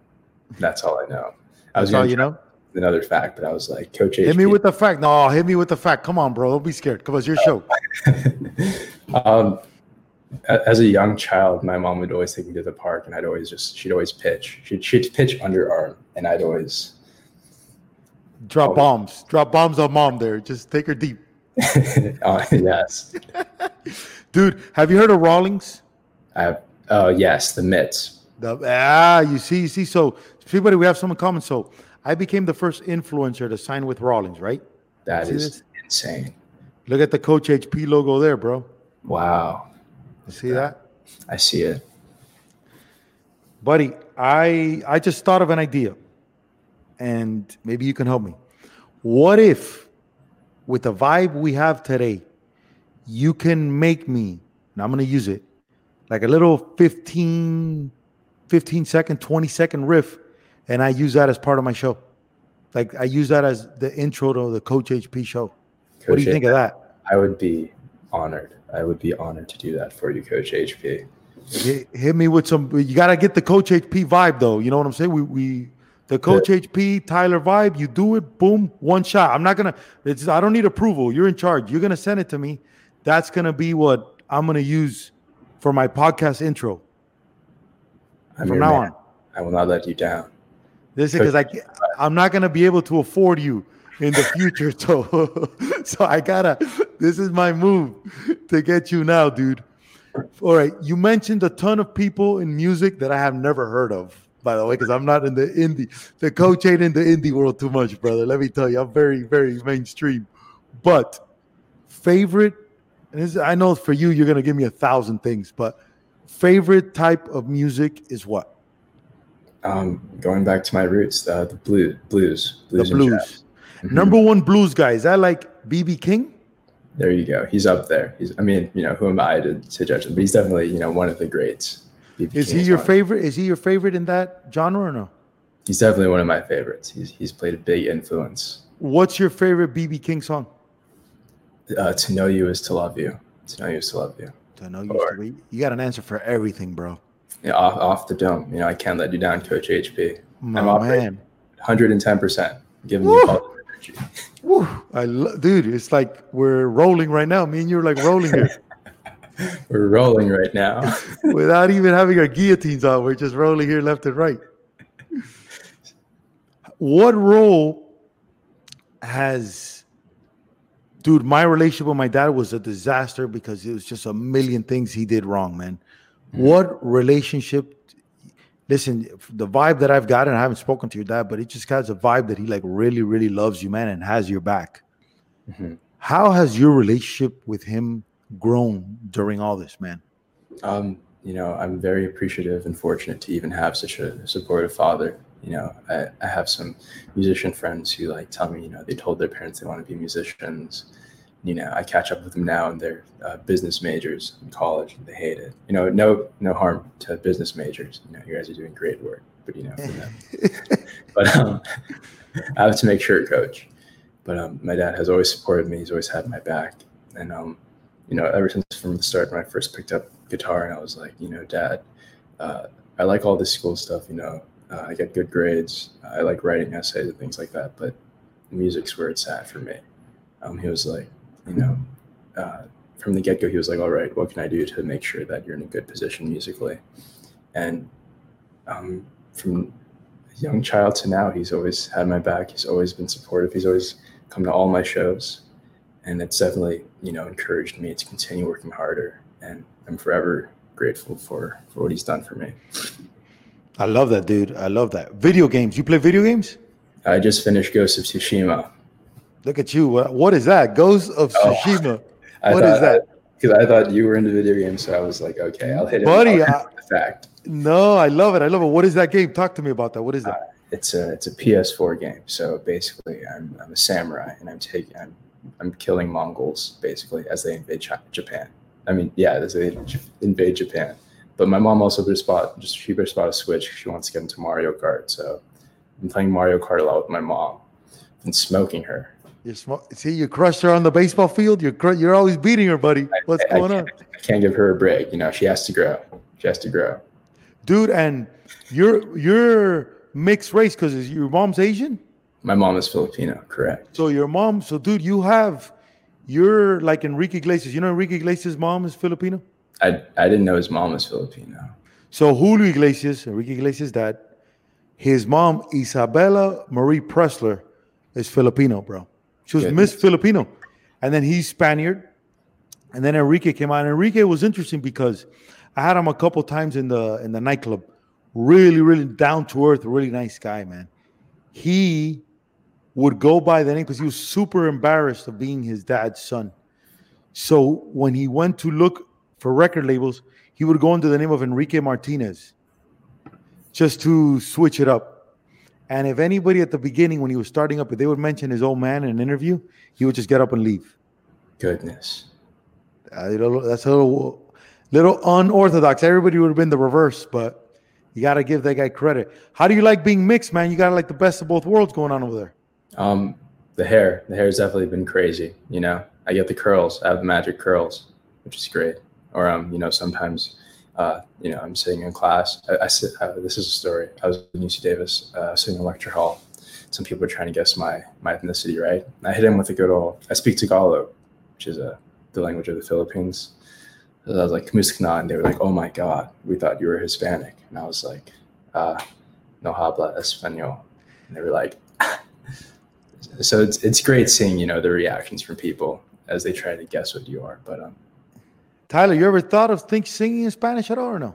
That's all I know. I was
That's all you know.
another fact, but I was like, Coach
Hit me with the fact. No, hit me with the fact. Come on, bro. Don't be scared. Come on, it's your show.
um, as a young child, my mom would always take me to the park, and I'd always just she'd always pitch. She'd she'd pitch underarm, and I'd always.
Drop bombs. Drop bombs on mom there. Just take her deep.
uh, yes,
Dude, have you heard of Rawlings?
I have. Oh yes, the mitts.
The, ah, you see, you see. So, everybody, we have some in common. So, I became the first influencer to sign with Rawlings, right?
That
See
is
this?
insane.
Look at the Coach HP logo there, bro.
Wow,
You see that?
I see it.
buddy i i just thought of an idea and maybe you can help me what if with the vibe we have today you can make me and i'm going to use it like a little 15 15 second 20 second riff and i use that as part of my show. Like i use that as the intro to the coach hp show. What do you
Coach
think of that?
I would be honored. I would be honored to do that for you, Coach HP.
hit, me with some you got to get the coach hp vibe though. You know what i'm saying? We we the coach hp tyler vibe you do it boom one shot. I'm not gonna it's i don't need approval. You're in charge. You're gonna send it to me. That's gonna be what i'm gonna use for my podcast intro.
I'm
from now
man.
on.
I will not let you down.
this is because I I'm not gonna be able to afford you in the future so so i gotta this is my move to get you now dude. All right you mentioned a ton of people in music that i have never heard of by the way because i'm not in the indie the coach ain't in the indie world too much brother. Let me tell you i'm very very mainstream. But favorite and this, i know for you you're gonna give me a thousand things but favorite type of music is what
Um, going back to my roots, uh, the blue, blues,
the
blues, and
blues.
Mhm.
number one blues guy is that like bb king
There you go. He's up there. He's. I mean, you know, who am I to, to judge him? But he's definitely, you know, one of the greats. B.B.
Is
King
he your
one.
favorite? Is he your favorite in that genre or no?
He's definitely one of my favorites. He's he's played a big influence.
What's your favorite BB King song?
Uh, to know you is to love you. To know you is to love you.
I know you, used to you got an answer for everything, bro.
Yeah, off, off the dome. You know, I can't let you down, Coach HP.
My
I'm
man.
110 percent, giving
Woo!
you positive energy.
Woo, I lo- dude, it's like we're rolling right now. Me and you are like rolling here
We're rolling right now.
without even having our guillotines on. We're just rolling here left and right. What role has, dude? My relationship with my dad was a disaster because it was just a million things he did wrong, man. What relationship? Listen, the vibe that I've gotten, I haven't spoken to your dad, but it just has a vibe that he like really, really loves you, man, and has your back.
Mhm.
How has your relationship with him grown during all this, man?
Um, you know, I'm very appreciative and fortunate to even have such a supportive father. You know, I, I have some musician friends who like tell me, you know, they told their parents they want to be musicians. You know, I catch up with them now and they're uh, business majors in college and they hate it. You know, no no harm to business majors. You know, you guys are doing great work, but you know, but um, I have to make sure, coach. But um, my dad has always supported me. He's always had my back, and um, you know, ever since from the start when I first picked up guitar, and I was like, you know, Dad, uh, I like all this school stuff. You know, uh, I get good grades. I like writing essays and things like that. But music's where it's at for me. Um, he was like, you know, uh, from the get go, he was like, all right, what can I do to make sure that you're in a good position musically? And um, from a young child to now, he's always had my back. He's always been supportive. He's always come to all my shows. and it's definitely you know encouraged me to continue working harder. And I'm forever grateful for for what he's done for me.
I love that, dude. I love that. Video games. You play video games?
I just finished Ghost of Tsushima.
Look at you. What, is that? Ghost of oh, Tsushima.
I what thought, is that? Because I, I, thought you were into video games, so I was like, okay, I'll hit it. Buddy, I, fact.
No, I love it. I love it. What is that game? Talk to me about that. What is that? Uh,
it's a it's a PS4 game. So basically, I'm I'm a samurai and I'm taking I'm I'm killing Mongols basically as they invade Japan. I mean, yeah, as they invade Japan. But my mom also just bought just she just bought a Switch. She wants to get into Mario Kart, so I'm playing Mario Kart a lot with my mom and smoking her.
You smoke. See, you crushed her on the baseball field. You're cr- you're always beating her, buddy. What's
I,
going
I
on?
I can't give her a break. You know, she has to grow. She has to grow.
Dude, and you're you're mixed race because your mom's Asian.
My mom is Filipino, correct?
So your mom. So, dude, you have you're like Enrique Iglesias. You know Enrique Iglesias' mom is Filipino.
I I didn't know his mom was Filipino.
So Julio Iglesias, Enrique Iglesias' dad, his mom Isabella Marie Preysler is Filipino, bro. She was Goodness. Miss Filipino, and then he's Spaniard, and then Enrique came out. And Enrique was interesting because I had him a couple times in the in the nightclub. Really, really down to earth, really nice guy, man. He would go by the name because he was super embarrassed of being his dad's son. So when he went to look for record labels, he would go under the name of Enrique Martinez just to switch it up. And if anybody at the beginning, when he was starting up, if they would mention his old man in an interview, he would just get up and leave.
Goodness.
Uh, that's a little, little unorthodox. Everybody would have been the reverse, but you got to give that guy credit. How do you like being mixed, man? You got to like the best of both worlds going on over there.
Um, the hair, the hair has definitely been crazy. You know, I get the curls. I have the magic curls, which is great. Or um, you know, sometimes uh, you know, I'm sitting in class. I, I sit. Uh, this is a story. I was in UC Davis, uh, sitting in lecture hall. Some people were trying to guess my my ethnicity, right? And I hit him with a good old. I speak Tagalog, which is a uh, the language of the Philippines. So I was like, Kumusta and they were like, "Oh my God, we thought you were Hispanic," and I was like, uh, "No habla español," and they were like. so it's it's great seeing you know the reactions from people as they try to guess what you are, but um,
Tyler, you ever thought of think singing in Spanish at all or no?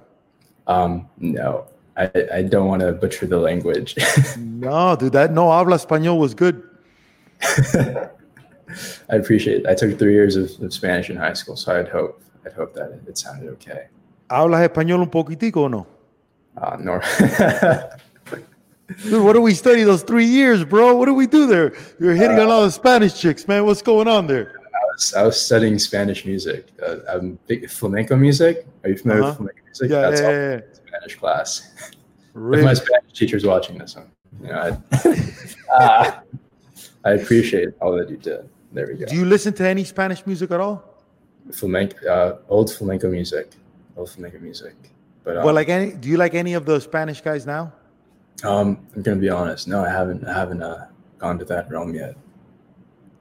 Um, no. I, I don't want to butcher the language.
no, dude, that no habla español was good.
I appreciate it. I took three years of, of, Spanish in high school, so I'd hope I'd hope that it, it sounded okay.
¿Hablas español un poquitico o no?
Uh, no.
Dude, what do we study those three years, bro? What do we do there? You're hitting uh, on all the Spanish chicks, man. What's going on there?
I was studying Spanish music. Uh, I'm big flamenco music. Are you familiar uh-huh. with flamenco music?
Yeah, That's yeah, yeah, yeah.
Spanish class. Really? if my Spanish teacher's watching this, one, you know, I, uh, I appreciate all that you did. There we go.
Do you listen to any Spanish music at all?
Flamenco, uh, old flamenco music, old flamenco music. But
um, well, like any, do you like any of the Spanish guys now?
Um, I'm gonna be honest. No, I haven't. I haven't uh, gone to that realm yet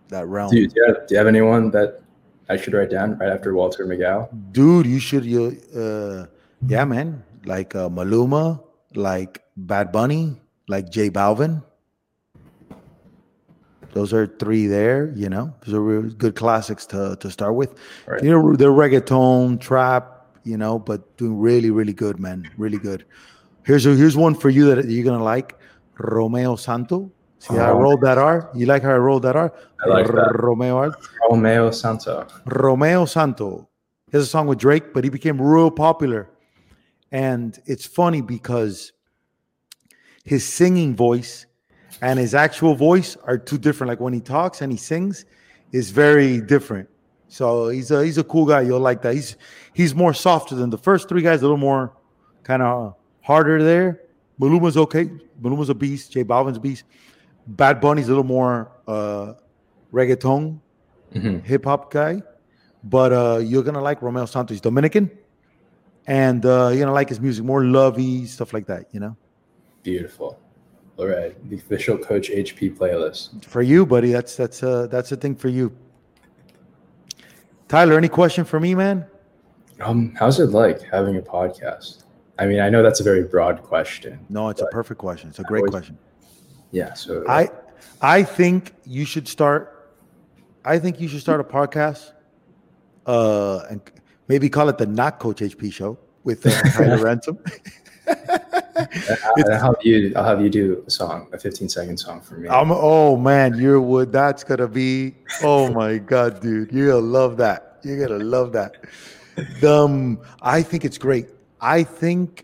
that realm.
Dude, do you, have, do you have anyone that I should write down right after Walter McGow?
Dude, you should. You, uh, yeah, man. Like uh, Maluma, like Bad Bunny, like J Balvin. Those are three there. You know, those are really good classics to to start with. Right. You know, they're reggaeton, trap. You know, but doing really, really good, man. Really good. Here's a, here's one for you that you're gonna like. Romeo Santo. See how I rolled that R? You like how I rolled that R?
I like that.
Romeo R.
Romeo Santo.
Romeo Santo. He has a song with Drake, but he became real popular. And it's funny because his singing voice and his actual voice are two different. Like when he talks and he sings, is very different. So he's a he's a cool guy. You'll like that. He's he's more softer than the first three guys. A little more kind of harder there. Maluma's okay. Maluma's a beast. J Balvin's a beast. Bad Bunny's a little more uh, reggaeton, mm-hmm. hip hop guy, but uh, you're gonna like Romeo Santos. He's Dominican, and uh, you're gonna like his music, more lovey stuff like that. You know.
Beautiful. All right, the official Coach HP playlist
for you, buddy. That's that's uh that's a thing for you. Tyler, any question for me, man?
Um, how's it like having a podcast? I mean, I know that's a very broad question.
No, it's a perfect question. It's a great always, question.
Yeah. So
I I think you should start I think you should start a podcast, uh, and maybe call it the Not Coach HP Show with uh, Tyler Ransom.
I'll have you. I'll have you do a song, a 15 second song for me.
I'm, oh man, you're what that's gonna be. Oh my god, dude, you're gonna love that. You're gonna love that. Um, I think it's great. I think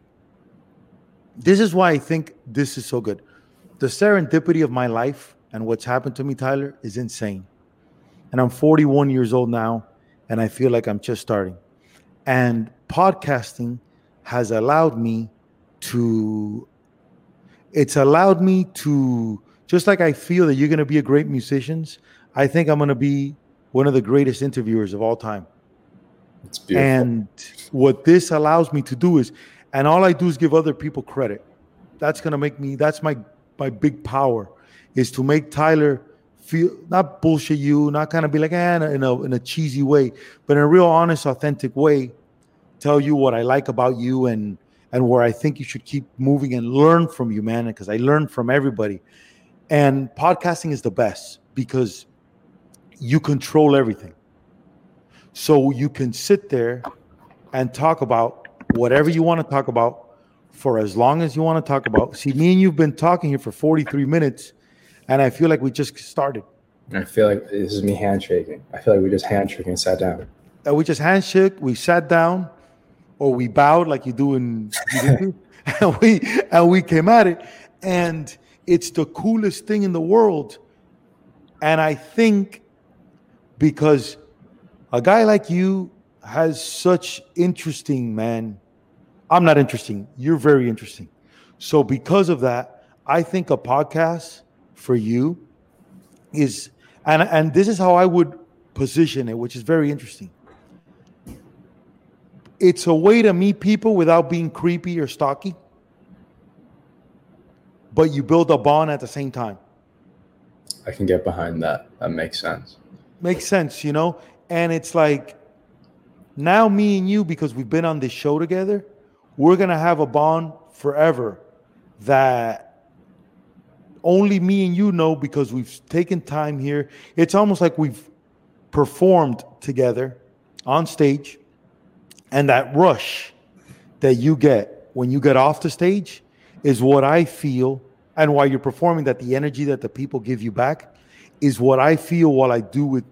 this is why I think this is so good. The serendipity of my life and what's happened to me, Tyler, is insane. And I'm 41 years old now, and I feel like I'm just starting. And podcasting has allowed me to, it's allowed me to, just like I feel that you're going to be a great musician, I think I'm going to be one of the greatest interviewers of all time.
It's beautiful.
And what this allows me to do is, and all I do is give other people credit. That's gonna make me. That's my my big power, is to make Tyler feel not bullshit you, not kind of be like eh, in a in a cheesy way, but in a real honest, authentic way. Tell you what I like about you and and where I think you should keep moving and learn from you, man. Because I learn from everybody, and podcasting is the best because you control everything. So you can sit there and talk about whatever you want to talk about for as long as you want to talk about. See, me and you've been talking here for 43 minutes, and I feel like we just started.
I feel like this is me handshaking. I feel like we just handshaking and sat down.
And we just handshake, we sat down, or we bowed like you do in and we and we came at it. And it's the coolest thing in the world. And I think because a guy like you has such interesting man i'm not interesting. You're very interesting. So because of that i think a podcast for you is and and this is how i would position it which is very interesting. It's a way to meet people without being creepy or stocky but you build a bond at the same time.
I can get behind that. That makes sense.
makes sense you know? And it's like now me and you because we've been on this show together we're gonna have a bond forever that only me and you know because we've taken time here it's almost like we've performed together on stage and that rush that you get when you get off the stage is what i feel and while you're performing that the energy that the people give you back is what i feel while i do with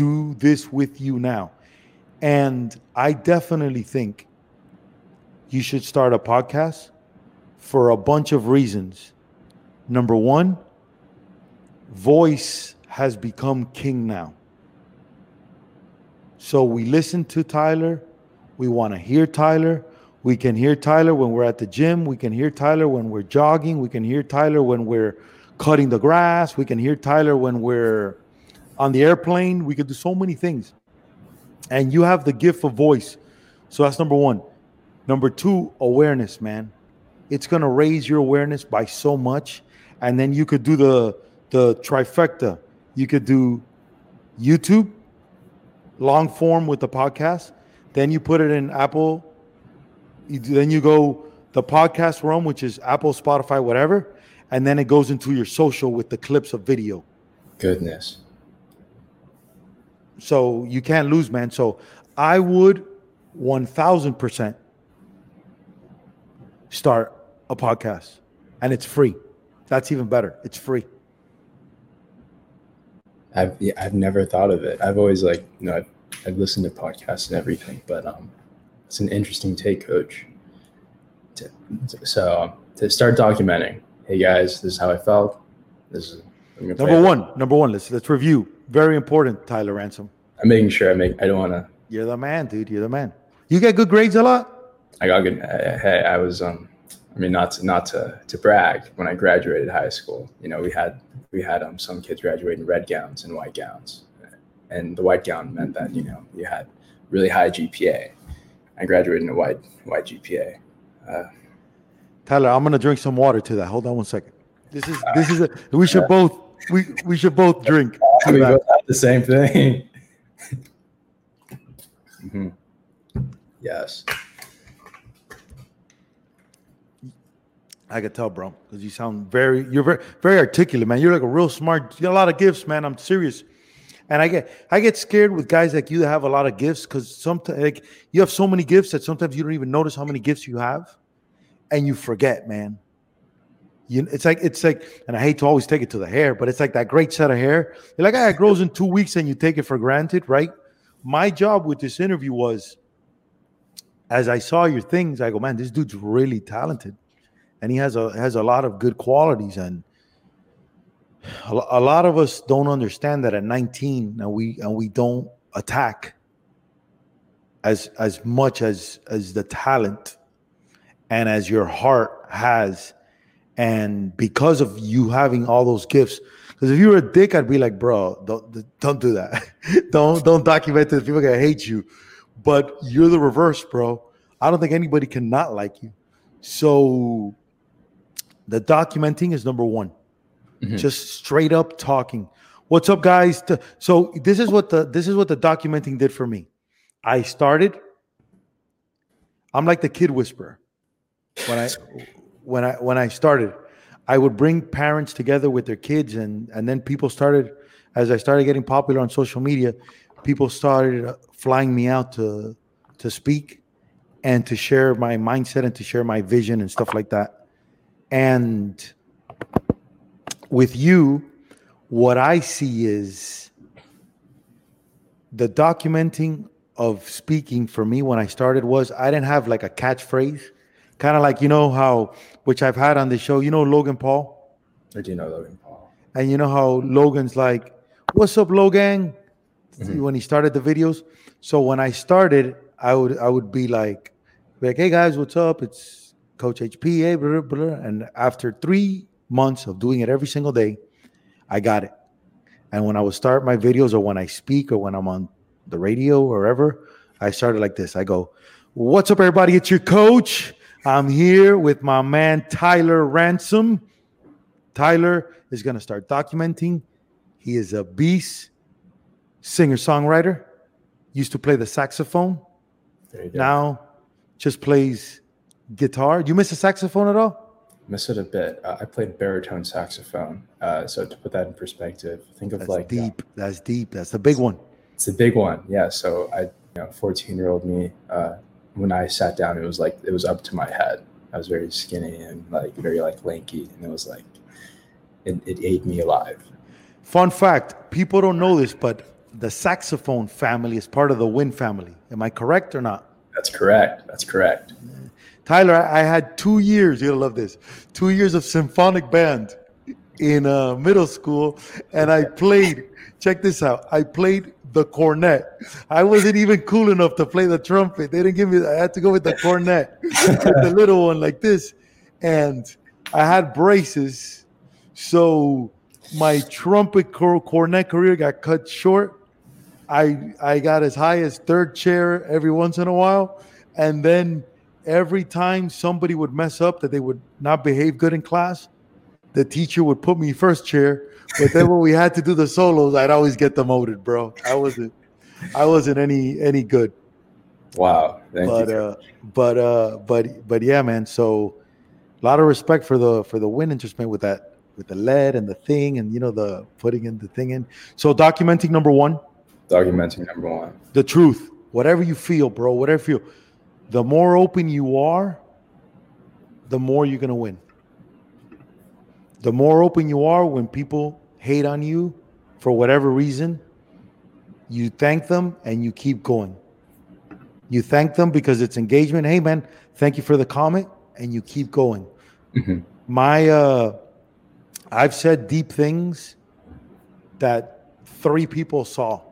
do this with you now. And I definitely think you should start a podcast for a bunch of reasons. Number one, voice has become king now. So we listen to Tyler. We want to hear Tyler. We can hear Tyler when we're at the gym. We can hear Tyler when we're jogging. We can hear Tyler when we're cutting the grass. We can hear Tyler when we're on the airplane. We could do so many things. And you have the gift of voice. So that's number one. Number two, awareness, man. It's gonna raise your awareness by so much. And then you could do the the trifecta. You could do YouTube, long form with the podcast. Then you put it in Apple. You, then you go the podcast realm, which is Apple, Spotify, whatever. And then it goes into your social with the clips of video.
Goodness.
So you can't lose, man. So I would 1000% start a podcast and it's free. That's even better. It's free.
I've yeah, I've never thought of it. I've always like you know I've, I've listened to podcasts and everything, but um, it's an interesting take, Coach. To, so um, to start documenting, hey guys, this is how I felt. This is I'm gonna play
Number one, number one, let's let's review. Very important, Tyler Ransom.
I'm making sure I make. I don't want to.
You're the man, dude. You're the man. You get good grades a lot?
I got good. Hey, I was um. I mean, not to, not to to brag. When I graduated high school, you know, we had we had um some kids graduating red gowns and white gowns, and the white gown meant that you know you had really high GPA. I graduated in a white white GPA. Uh,
Tyler, I'm gonna drink some water to that. Hold on one second. This is this is a we should both we we should both drink.
we both had the same thing. Mhm. Yes.
I could tell, bro, because you sound very, you're very, very articulate, man. You're like a real smart. You got a lot of gifts, man. I'm serious, And I get I get scared with guys like you that have a lot of gifts because sometimes like you have so many gifts that sometimes you don't even notice how many gifts you have, and you forget, man. You, it's like it's like, and I hate to always take it to the hair, but it's like that great set of hair. You're like, ah, it grows in two weeks, and you take it for granted, right? My job with this interview was, as I saw your things, I go, man, this dude's really talented, and he has a has a lot of good qualities, and a, lot of us don't understand that at 19 and we and we don't attack as as much as as the talent and as your heart has. And because of you having all those gifts because if you were a dick i'd be like bro don't don't do that. Don't don't document this. People gonna hate you. But you're the reverse bro. I don't think anybody can not like you. So the documenting is number one mm-hmm. just straight up talking. What's up, guys? So this is what the this is what the documenting did for me. I started. I'm like the kid whisperer. When I when I when I started, I would bring parents together with their kids, and and then people started as I started getting popular on social media. People started uh, flying me out to to speak and to share my mindset and to share my vision and stuff like that. And with you, what I see is the documenting of speaking for me when I started was I didn't have like a catchphrase, kind of like you know how which I've had on the show. You know Logan Paul.
I do know Logan Paul.
And you know how Logan's like, "What's up, Logan?" Mm-hmm. When he started the videos. So when I started, I would I would be like, like, "Hey guys, what's up? It's Coach HP." Hey, eh, blah, blah, blah. And after three months of doing it every single day, I got it. And when I would start my videos or when I speak or when I'm on the radio or wherever, I started like this. I go, What's up, everybody? It's your coach. I'm here with my man, Tyler Ransom. Tyler is going to start documenting. He is a beast, singer songwriter, used to play the saxophone. Now just plays guitar. Do you miss a saxophone at all?
miss it a bit. Uh, I played baritone saxophone. Uh, so to put that in perspective, think of
That's
like
uh, deep. Uh, That's deep. That's the big one.
It's a big one. Yeah. So I, you know, 14 year old me, uh, when I sat down, it was like, it was up to my head. I was very skinny and like very like lanky. And it was like, it, it ate me alive.
Fun fact people don't know this, but the saxophone family is part of the wind family. Am I correct or not?
That's correct. That's correct.
Tyler, I had two years. You'll love this. Two years of symphonic band in uh, middle school, and I played. Check this out. I played the cornet. I wasn't even cool enough to play the trumpet. They didn't give me. I had to go with the cornet, the little one like this, and I had braces. So my trumpet cornet career got cut short. I I got as high as third chair every once in a while, and then every time somebody would mess up that they would not behave good in class, the teacher would put me first chair. But then when we had to do the solos, I'd always get demoted, bro. I wasn't I wasn't any any good.
Wow.
Thank but you. uh but uh but but yeah, man. So a lot of respect for the for the wind instrument with that with the lead and the thing and you know the putting in the thing in. So documenting number one.
Documenting number one.
The truth. Whatever you feel, bro. Whatever you feel the more open you are, the more you're going to win. The more open you are when people hate on you for whatever reason, you thank them and you keep going. You thank them because it's engagement. Hey, man, thank you for the comment, and you keep going. Mm-hmm. My, uh, I've said deep things that three people saw.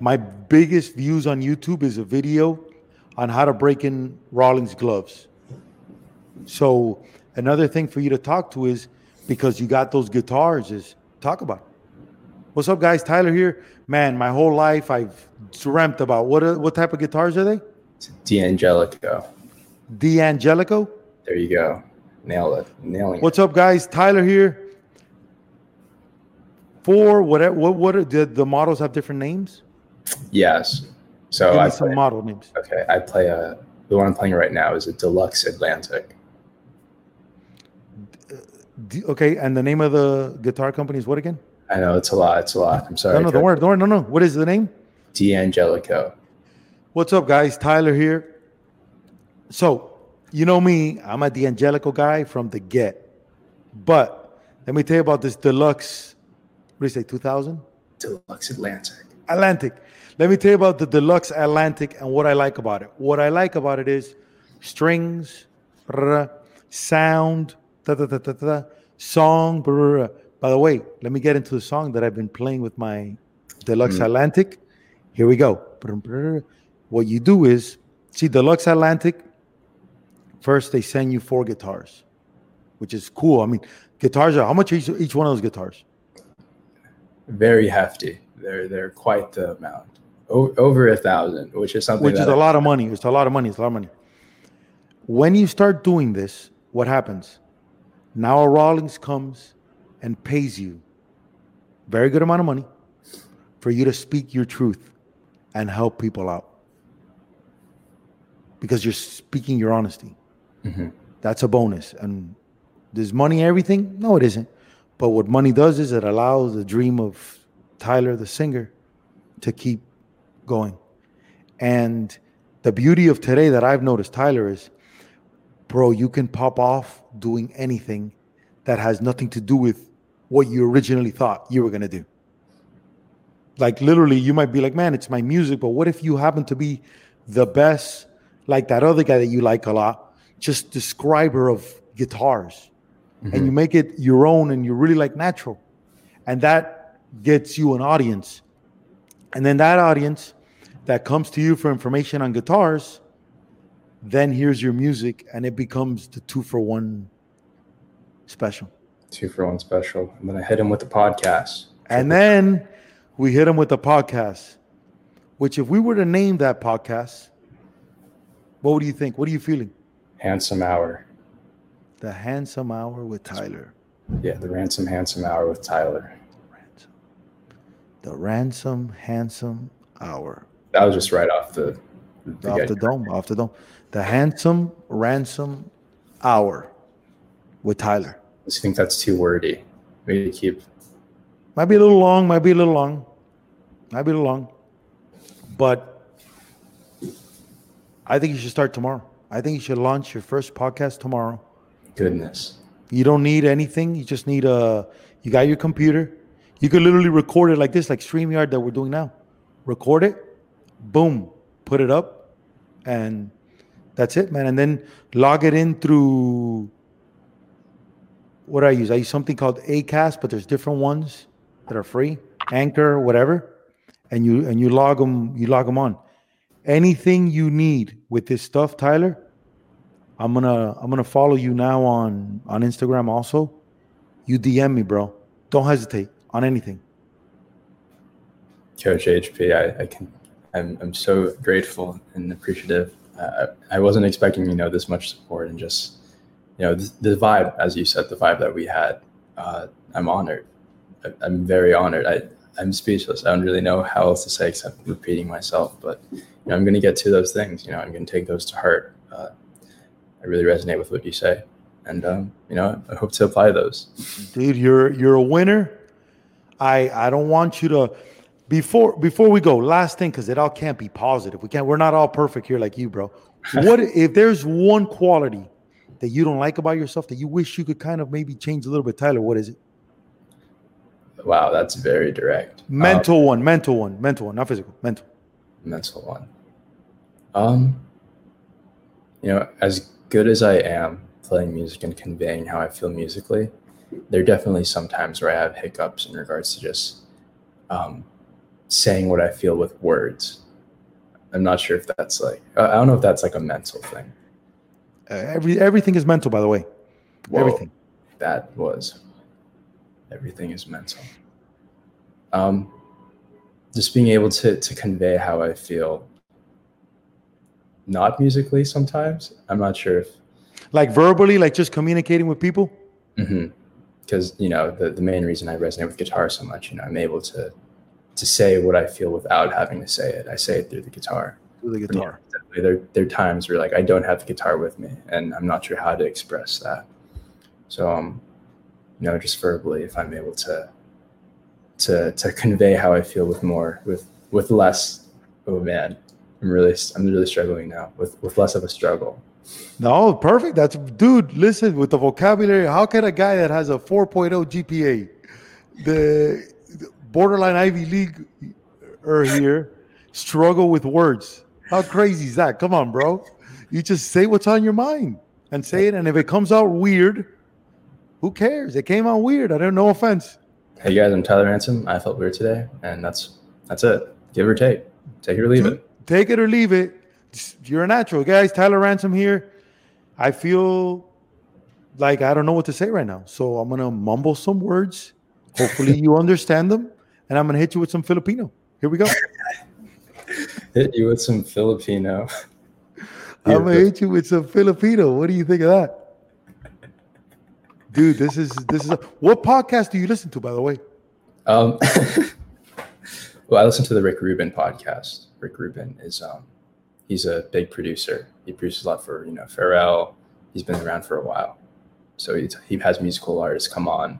My biggest views on YouTube is a video on how to break in Rawlings gloves. So another thing for you to talk to is because you got those guitars is talk about it. What's up, guys? Tyler here. Man, my whole life I've dreamt about what are, what type of guitars are they?
D'Angelico.
D'Angelico.
There you go. Nail it. Nailing
What's up, guys? Tyler here. For whatever, what what are the, the models have different names?
Yes. So
Give
I
some model names.
Okay, I play a the one I'm playing right now is a Deluxe Atlantic.
D- uh, okay, and the name of the guitar company is what again?
I know it's a lot. It's a lot. I'm sorry.
No, no, don't worry, don't worry. No, no. What is the name?
D'Angelico.
What's up, guys? Tyler here. So, you know me, I'm a D'Angelico guy from the get. But let me tell you about this deluxe, what do you say, 2000?
Deluxe Atlantic.
Atlantic. Let me tell you about the deluxe Atlantic and what I like about it. What I like about it is strings, brr, sound, da, da, da, da, da, song. Brr. By the way, let me get into the song that I've been playing with my deluxe
Mm.
Atlantic. Here we go. Brr, brr. What you do is see deluxe Atlantic. First, they send you four guitars, which is cool. I mean, guitars are how much each, each one of those guitars?
Very hefty. They're they're quite the amount. Over a thousand, which is something
which is
that
a
I-
lot of money. It's a lot of money. It's a lot of money. When you start doing this, what happens? Now a Rawlings comes and pays you very good amount of money for you to speak your truth and help people out because you're speaking your honesty.
Mhm.
That's a bonus. And does money everything? No, it isn't. But what money does is it allows the dream of Tyler, the singer, to keep going. And the beauty of today that I've noticed, Tyler, is bro, you can pop off doing anything that has nothing to do with what you originally thought you were going to do. Like literally, you might be like, man, it's my music, but what if you happen to be the best, like that other guy that you like a lot, just describer of guitars, and mm-hmm. you make it your own and you really like natural, and that gets you an audience, and then that audience that comes to you for information on guitars, then here's your music, and it becomes the two for one special.
two for one special. I'm gonna hit him with the podcast.
And then we hit him with the podcast, which if we were to name that podcast, what would you think? What are you feeling?
Handsome Hour.
The Handsome Hour with Tyler.
Yeah, the Ransom Handsome Hour with Tyler.
Ransom. The Ransom Handsome Hour.
That was just right off the, the
off the dome, off the dome. The Handsome Ransom Hour with Tyler.
I just think that's too wordy. Maybe keep
Might be a little long, might be a little long, might be a little long, but I think you should start tomorrow. I think you should launch your first podcast tomorrow.
goodness.
You don't need anything. You just need a. You got your computer. You could literally record it like this, like Streamyard that we're doing now. Record it, boom, put it up, and that's it, man. And then log it in through. What I use? I use something called Acast, but there's different ones that are free, Anchor, whatever, and you and you log them. You log them on. Anything you need with this stuff, Tyler, I'm gonna I'm gonna follow you now on on Instagram also. You DM me, bro. Don't hesitate on anything.
Coach HP, I, I can, I'm, I'm so grateful and appreciative. Uh, I wasn't expecting, you know, this much support and just, you know, the, the vibe, as you said, the vibe that we had. Uh, I'm honored. I, I'm very honored. I, I'm speechless. I don't really know how else to say except repeating myself. But you know, I'm going to get to those things. You know, I'm going to take those to heart. Uh, I really resonate with what you say, and um, you know, I hope to apply those.
Dude, you're you're a winner. I I don't want you to before before we go, last thing, because it all can't be positive. We can't, we're not all perfect here like you, bro. What if there's one quality that you don't like about yourself that you wish you could kind of maybe change a little bit, Tyler? What is it?
Wow, that's very direct. Um,
Mental one, mental one, mental one, not physical, mental.
mental one. Um, you know, as good as I am playing music and conveying how I feel musically, there are definitely some times where I have hiccups in regards to just um, saying what I feel with words. I'm not sure if that's like I don't know if that's like a mental thing.
Uh, every everything is mental, by the way.
Whoa,
Everything.
that was everything is mental. Um, just being able to to convey how I feel, not musically. Sometimes I'm not sure if
Like verbally, like just communicating with people.
because you know the, the main reason I resonate with guitar so much, you know, I'm able to to say what I feel without having to say it. I say it through the guitar.
Through the guitar.
yeah, there there are times where like I don't have the guitar with me, and I'm not sure how to express that. So um, you know, just verbally, if I'm able to to to convey how I feel with more with with less Oh man. I'm really I'm really struggling now with with less of a struggle.
No, perfect. That's dude. Listen, with the vocabulary, how can a guy that has a 4.0 GPA, the borderline Ivy League, er here, struggle with words? How crazy is that? Come on, bro. You just say what's on your mind and say it. And if it comes out weird, who cares? It came out weird. I don't. No offense.
Hey guys, I'm Tyler Ransom. I felt weird today, and that's that's it. Give or take. Take it or leave it.
Take it or leave it. You're a natural, guys. Tyler Ransom here. I feel like I don't know what to say right now, so I'm gonna mumble some words. Hopefully, you understand them, and I'm gonna hit you with some Filipino. Here we go.
hit you with some Filipino.
I'm gonna hit you with some Filipino. What do you think of that? Dude, this is this is a, what podcast do you listen to, by the way?
Um, well, I listen to the Rick Rubin podcast. Rick Rubin is um, he's a big producer. He produces a lot for you know Pharrell. He's been around for a while, so he he has musical artists come on.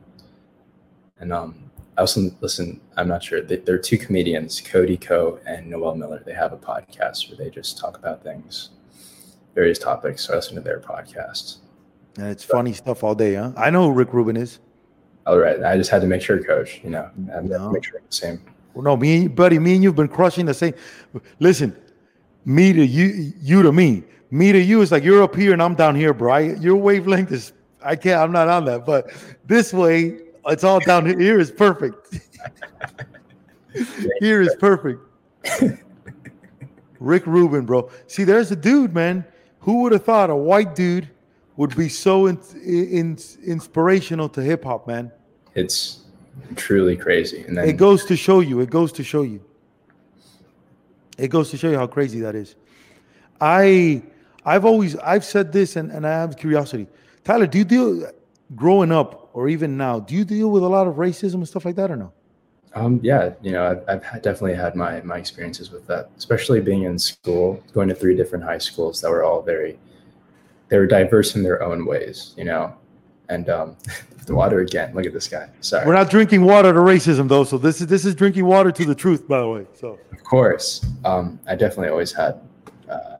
And um, I also listen. I'm not sure. They, there are two comedians, Cody Ko and Noel Miller. They have a podcast where they just talk about things, various topics. So I listen to their podcast.
And it's funny stuff all day, huh? I know who Rick Rubin is.
All right. I just had to make sure, Coach. You know, I no. make sure the same.
Well, no, me, buddy, me and you've been crushing the same. Listen, me to you, you to me, me to you is like you're up here and I'm down here, bro. I, your wavelength is I can't. I'm not on that, but this way it's all down here. Here is perfect. here is perfect. Rick Rubin, bro. See, there's a dude, man. Who would have thought a white dude would be so in, in, inspirational to hip hop, man?
It's truly crazy. And then
it goes to show you. It goes to show you. It goes to show you how crazy that is. I I've always I've said this and, and I have curiosity. Tyler, do you deal growing up or even now, do you deal with a lot of racism and stuff like that or no?
Um, yeah, you know, I've, I've definitely had my my experiences with that, especially being in school, going to three different high schools that were all very, they were diverse in their own ways, you know, and um, the water again. Look at this guy. Sorry,
we're not drinking water to racism though, so this is this is drinking water to the truth, by the way. So
of course, um, I definitely always had uh,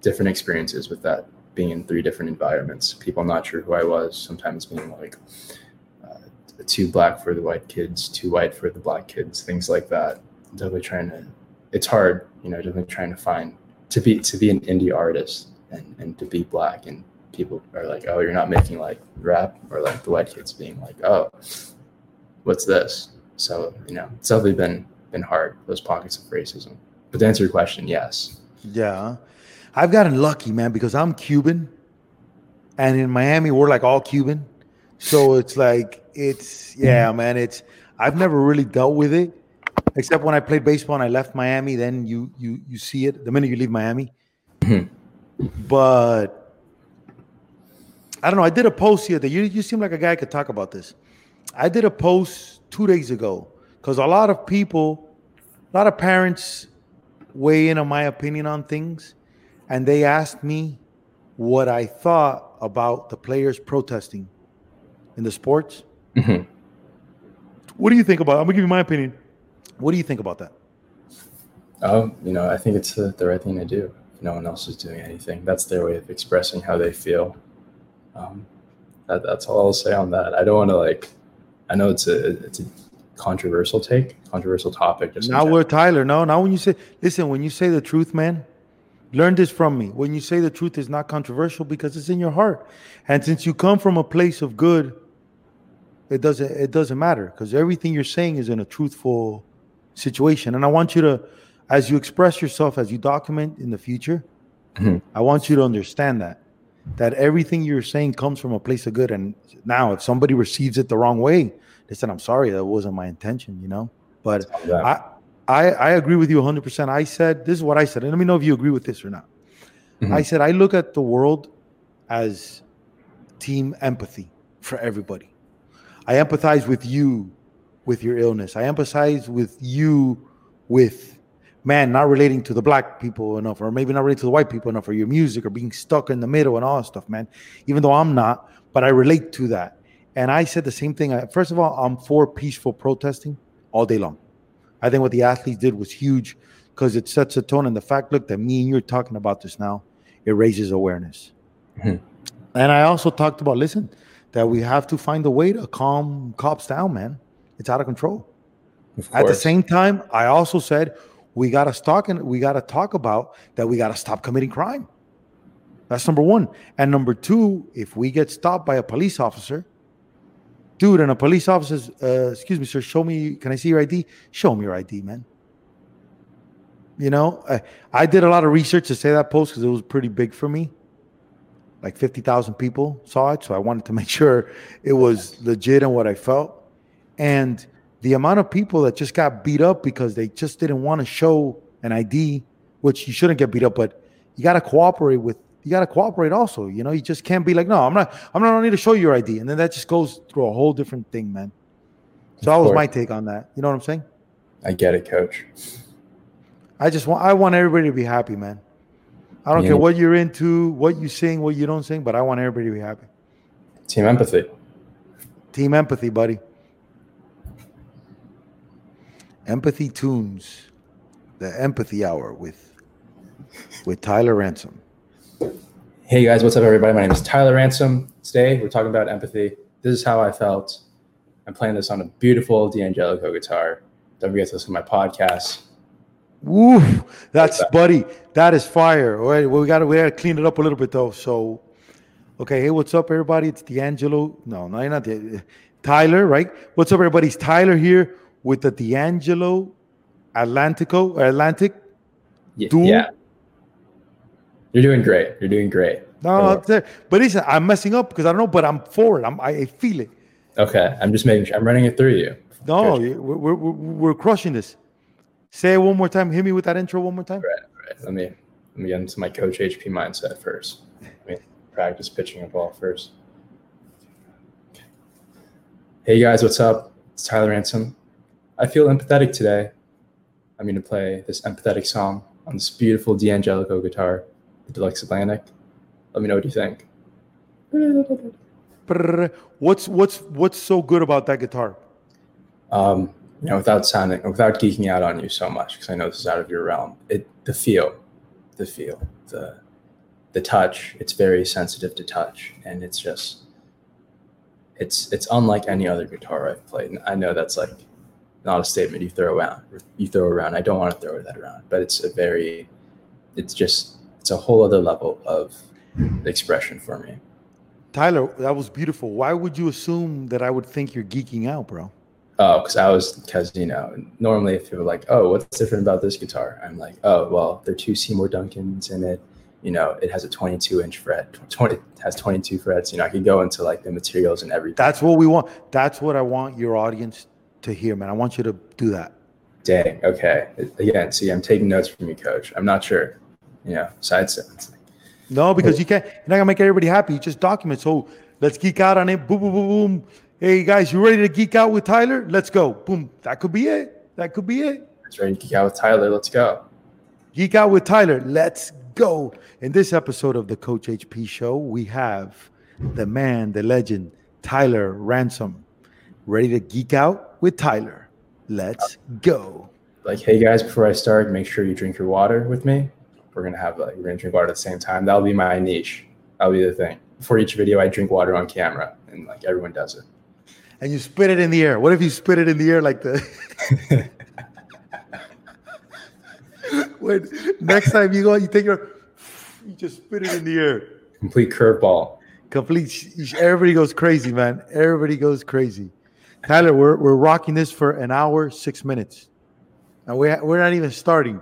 different experiences with that, being in three different environments. People not sure who I was, sometimes being like uh, too black for the white kids, too white for the black kids, things like that. Definitely trying to. It's hard, you know, definitely trying to find to be to be an indie artist and and to be black and people are like, oh, you're not making like rap, or like the white kids being like, oh, what's this? So you know, it's definitely been been hard those pockets of racism. But to answer your question, yes.
Yeah, I've gotten lucky, man, because I'm Cuban, and in Miami we're like all Cuban, so it's like it's yeah, man. It's I've never really dealt with it, except when I played baseball and I left Miami. Then you you you see it the minute you leave Miami. Mm-hmm. But I don't know. I did a post here that you you seem like a guy could talk about this. I did a post two days ago because a lot of people, a lot of parents weigh in on my opinion on things, and they asked me what I thought about the players protesting in the sports. Mm-hmm. What do you think about? It? I'm gonna give you my opinion. What do you think about that?
Um, you know, I think it's the, the right thing to do. If no one else is doing anything, that's their way of expressing how they feel um, that, that's all I'll say on that. I don't want to like. I know it's a it's a controversial take, controversial topic.
Just now we're Tyler. No, now when you say listen, when you say the truth, man, learn this from me. When you say the truth is not controversial because it's in your heart, and since you come from a place of good, it doesn't it doesn't matter because everything you're saying is in a truthful situation. And I want you to, as you express yourself, as you document in the future, mm-hmm. I want you to understand that that everything you're saying comes from a place of good. And now, if somebody receives it the wrong way, they said, "I'm sorry, that wasn't my intention," you know. But I, I, I agree with you 100. percent I said this is what I said, and let me know if you agree with this or not. Mm-hmm. I said I look at the world as team empathy for everybody. I empathize with you with your illness. I empathize with you with man not relating to the black people enough, or maybe not relating to the white people enough, or your music, or being stuck in the middle and all that stuff, man. Even though I'm not, but I relate to that. And I said the same thing. First of all, I'm for peaceful protesting all day long. I think what the athletes did was huge because it sets a tone. And the fact, look, that me and you're talking about this now, it raises awareness.
Mhm.
And I also talked about, listen, that we have to find a way to calm cops down, man. It's out of control.
Of
At the same time, I also said we got to talk and we got to talk about that we got to stop committing crime. That's number one. And number two, if we get stopped by a police officer, dude, and a police officer, says, uh, excuse me, sir, show me, can I see your ID? Show me your ID, man. You know, I, I did a lot of research to say that post because it was pretty big for me. Like 50,000 people saw it. So I wanted to make sure it was legit and what I felt. And the amount of people that just got beat up because they just didn't want to show an ID, which you shouldn't get beat up, but you got to cooperate with. You got to cooperate also. You know, you just can't be like, no, I'm not. I'm not. I don't need to show you your ID, and then that just goes through a whole different thing, man. So
Of
that was
course.
my take on that. You know what I'm saying?
I get it, coach.
I just want. I want everybody to be happy, man. I don't
Yeah.
care what you're into, what you sing, what you don't sing, but I want everybody to be happy.
Team empathy.
Team empathy, buddy. Empathy tunes, the empathy hour with with Tyler Ransom.
Hey guys, what's up, everybody? My name is Tyler Ransom. Today we're talking about empathy. This is how I felt. I'm playing this on a beautiful D'Angelico guitar. Don't forget to listen to my podcast.
Woo, that's buddy. That is fire. All right, well, we got to we got to clean it up a little bit though. So, okay, hey, what's up, everybody? It's D'Angelo. No, no, you're not the Tyler, right? What's up, everybody? It's Tyler here with the D'Angelo Atlantico or Atlantic.
Yeah. You're doing great. You're doing great.
No. But listen, I'm messing up because I don't know, but I'm for it. I'm, I feel it.
Okay. I'm just making sure I'm running it through you.
No, we're, we're, we're crushing this. Say it one more time. Hit me with that intro one more time.
Right, right. Let me let me get into my coach HP mindset first. Let me practice pitching a ball first. Hey guys, what's up? It's Tyler Ransom. I feel empathetic today. I'm going to play this empathetic song on this beautiful D'Angelico guitar, Deluxe Atlantic. Let me know what you think.
What's what's what's so good about that guitar?
Um, you know, without sounding, without geeking out on you so much, because I know this is out of your realm. It, the feel, the feel, the, the touch. It's very sensitive to touch, and it's just, it's it's unlike any other guitar I've played. And I know that's like not a statement you throw around. You throw around. I don't want to throw that around, but it's a very, it's just, it's a whole other level of expression for me.
Tyler, that was beautiful. Why would you assume that I would think you're geeking out, bro?
Oh, because I was because you know normally if people are like, oh, what's different about this guitar? I'm like, oh, well, there are two Seymour Duncans in it. You know, it has a 22 inch fret. 20 it has 22 frets. You know, I could go into like the materials and everything.
That's what we want. That's what I want your audience to hear, man. I want you to do that.
Dang. Okay. Again, see, I'm taking notes from you, coach. I'm not sure. You know, side sense.
No, because you can't. You're not gonna make everybody happy. You just document. So let's geek out on it. Boom, boom, boom, boom. Hey guys, you ready to geek out with Tyler? Let's go. Boom. That could be it. That could be it.
It's ready to geek out with Tyler. Let's go.
Geek out with Tyler. Let's go. In this episode of the Coach HP Show, we have the man, the legend, Tyler Ransom. Ready to geek out with Tyler. Let's uh, go.
Like, hey guys, before I start, make sure you drink your water with me. We're gonna have uh, like we're gonna drink water at the same time. That'll be my niche. That'll be the thing. For each video, I drink water on camera, and like everyone does it.
And you spit it in the air. What if you spit it in the air like the when next time you go, you take your you just spit it in the air.
Complete curveball.
Complete everybody goes crazy, man. Everybody goes crazy. Tyler, we're we're rocking this for an hour, six minutes. And we we're not even starting.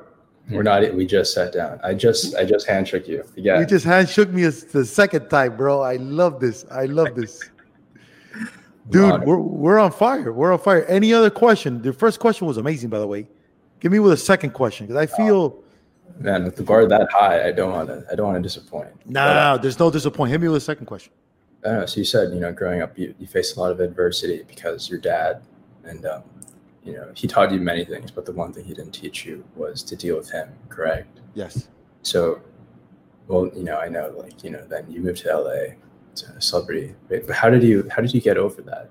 We're not. We just sat down. I just I just handshook you. Yeah.
You just hand shook me the second time, bro. I love this. I love this. Dude, we're we're on fire. We're on fire. Any other question? The first question was amazing, by the way. Give me with a second question because I feel
Man, with the bar that high, I don't want to. I don't want to disappoint.
no, no, no, there's no disappointment. Hit me with a second question.
I don't know. So you said, you know, growing up, you, you faced a lot of adversity because your dad, and um, you know, he taught you many things, but the one thing he didn't teach you was to deal with him. Correct.
Yes.
So, well, you know, I know, like, you know, then you moved to LA, a celebrity. But how did you how did you get over that?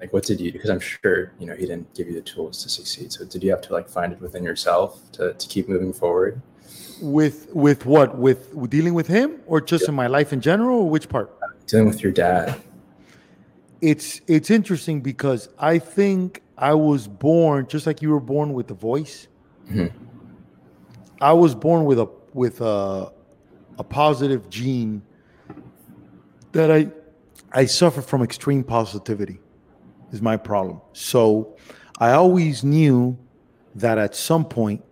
Like what did you because I'm sure, you know, he didn't give you the tools to succeed. So did you have to like find it within yourself to, to keep moving forward?
With with what? With, with dealing with him or just yeah. in my life in general or which part?
Dealing with your dad.
It's it's interesting because I think I was born just like you were born with the voice. Mm-hmm. I was born with a with a a positive gene that I I suffer from extreme positivity is my problem. So I always knew that at some point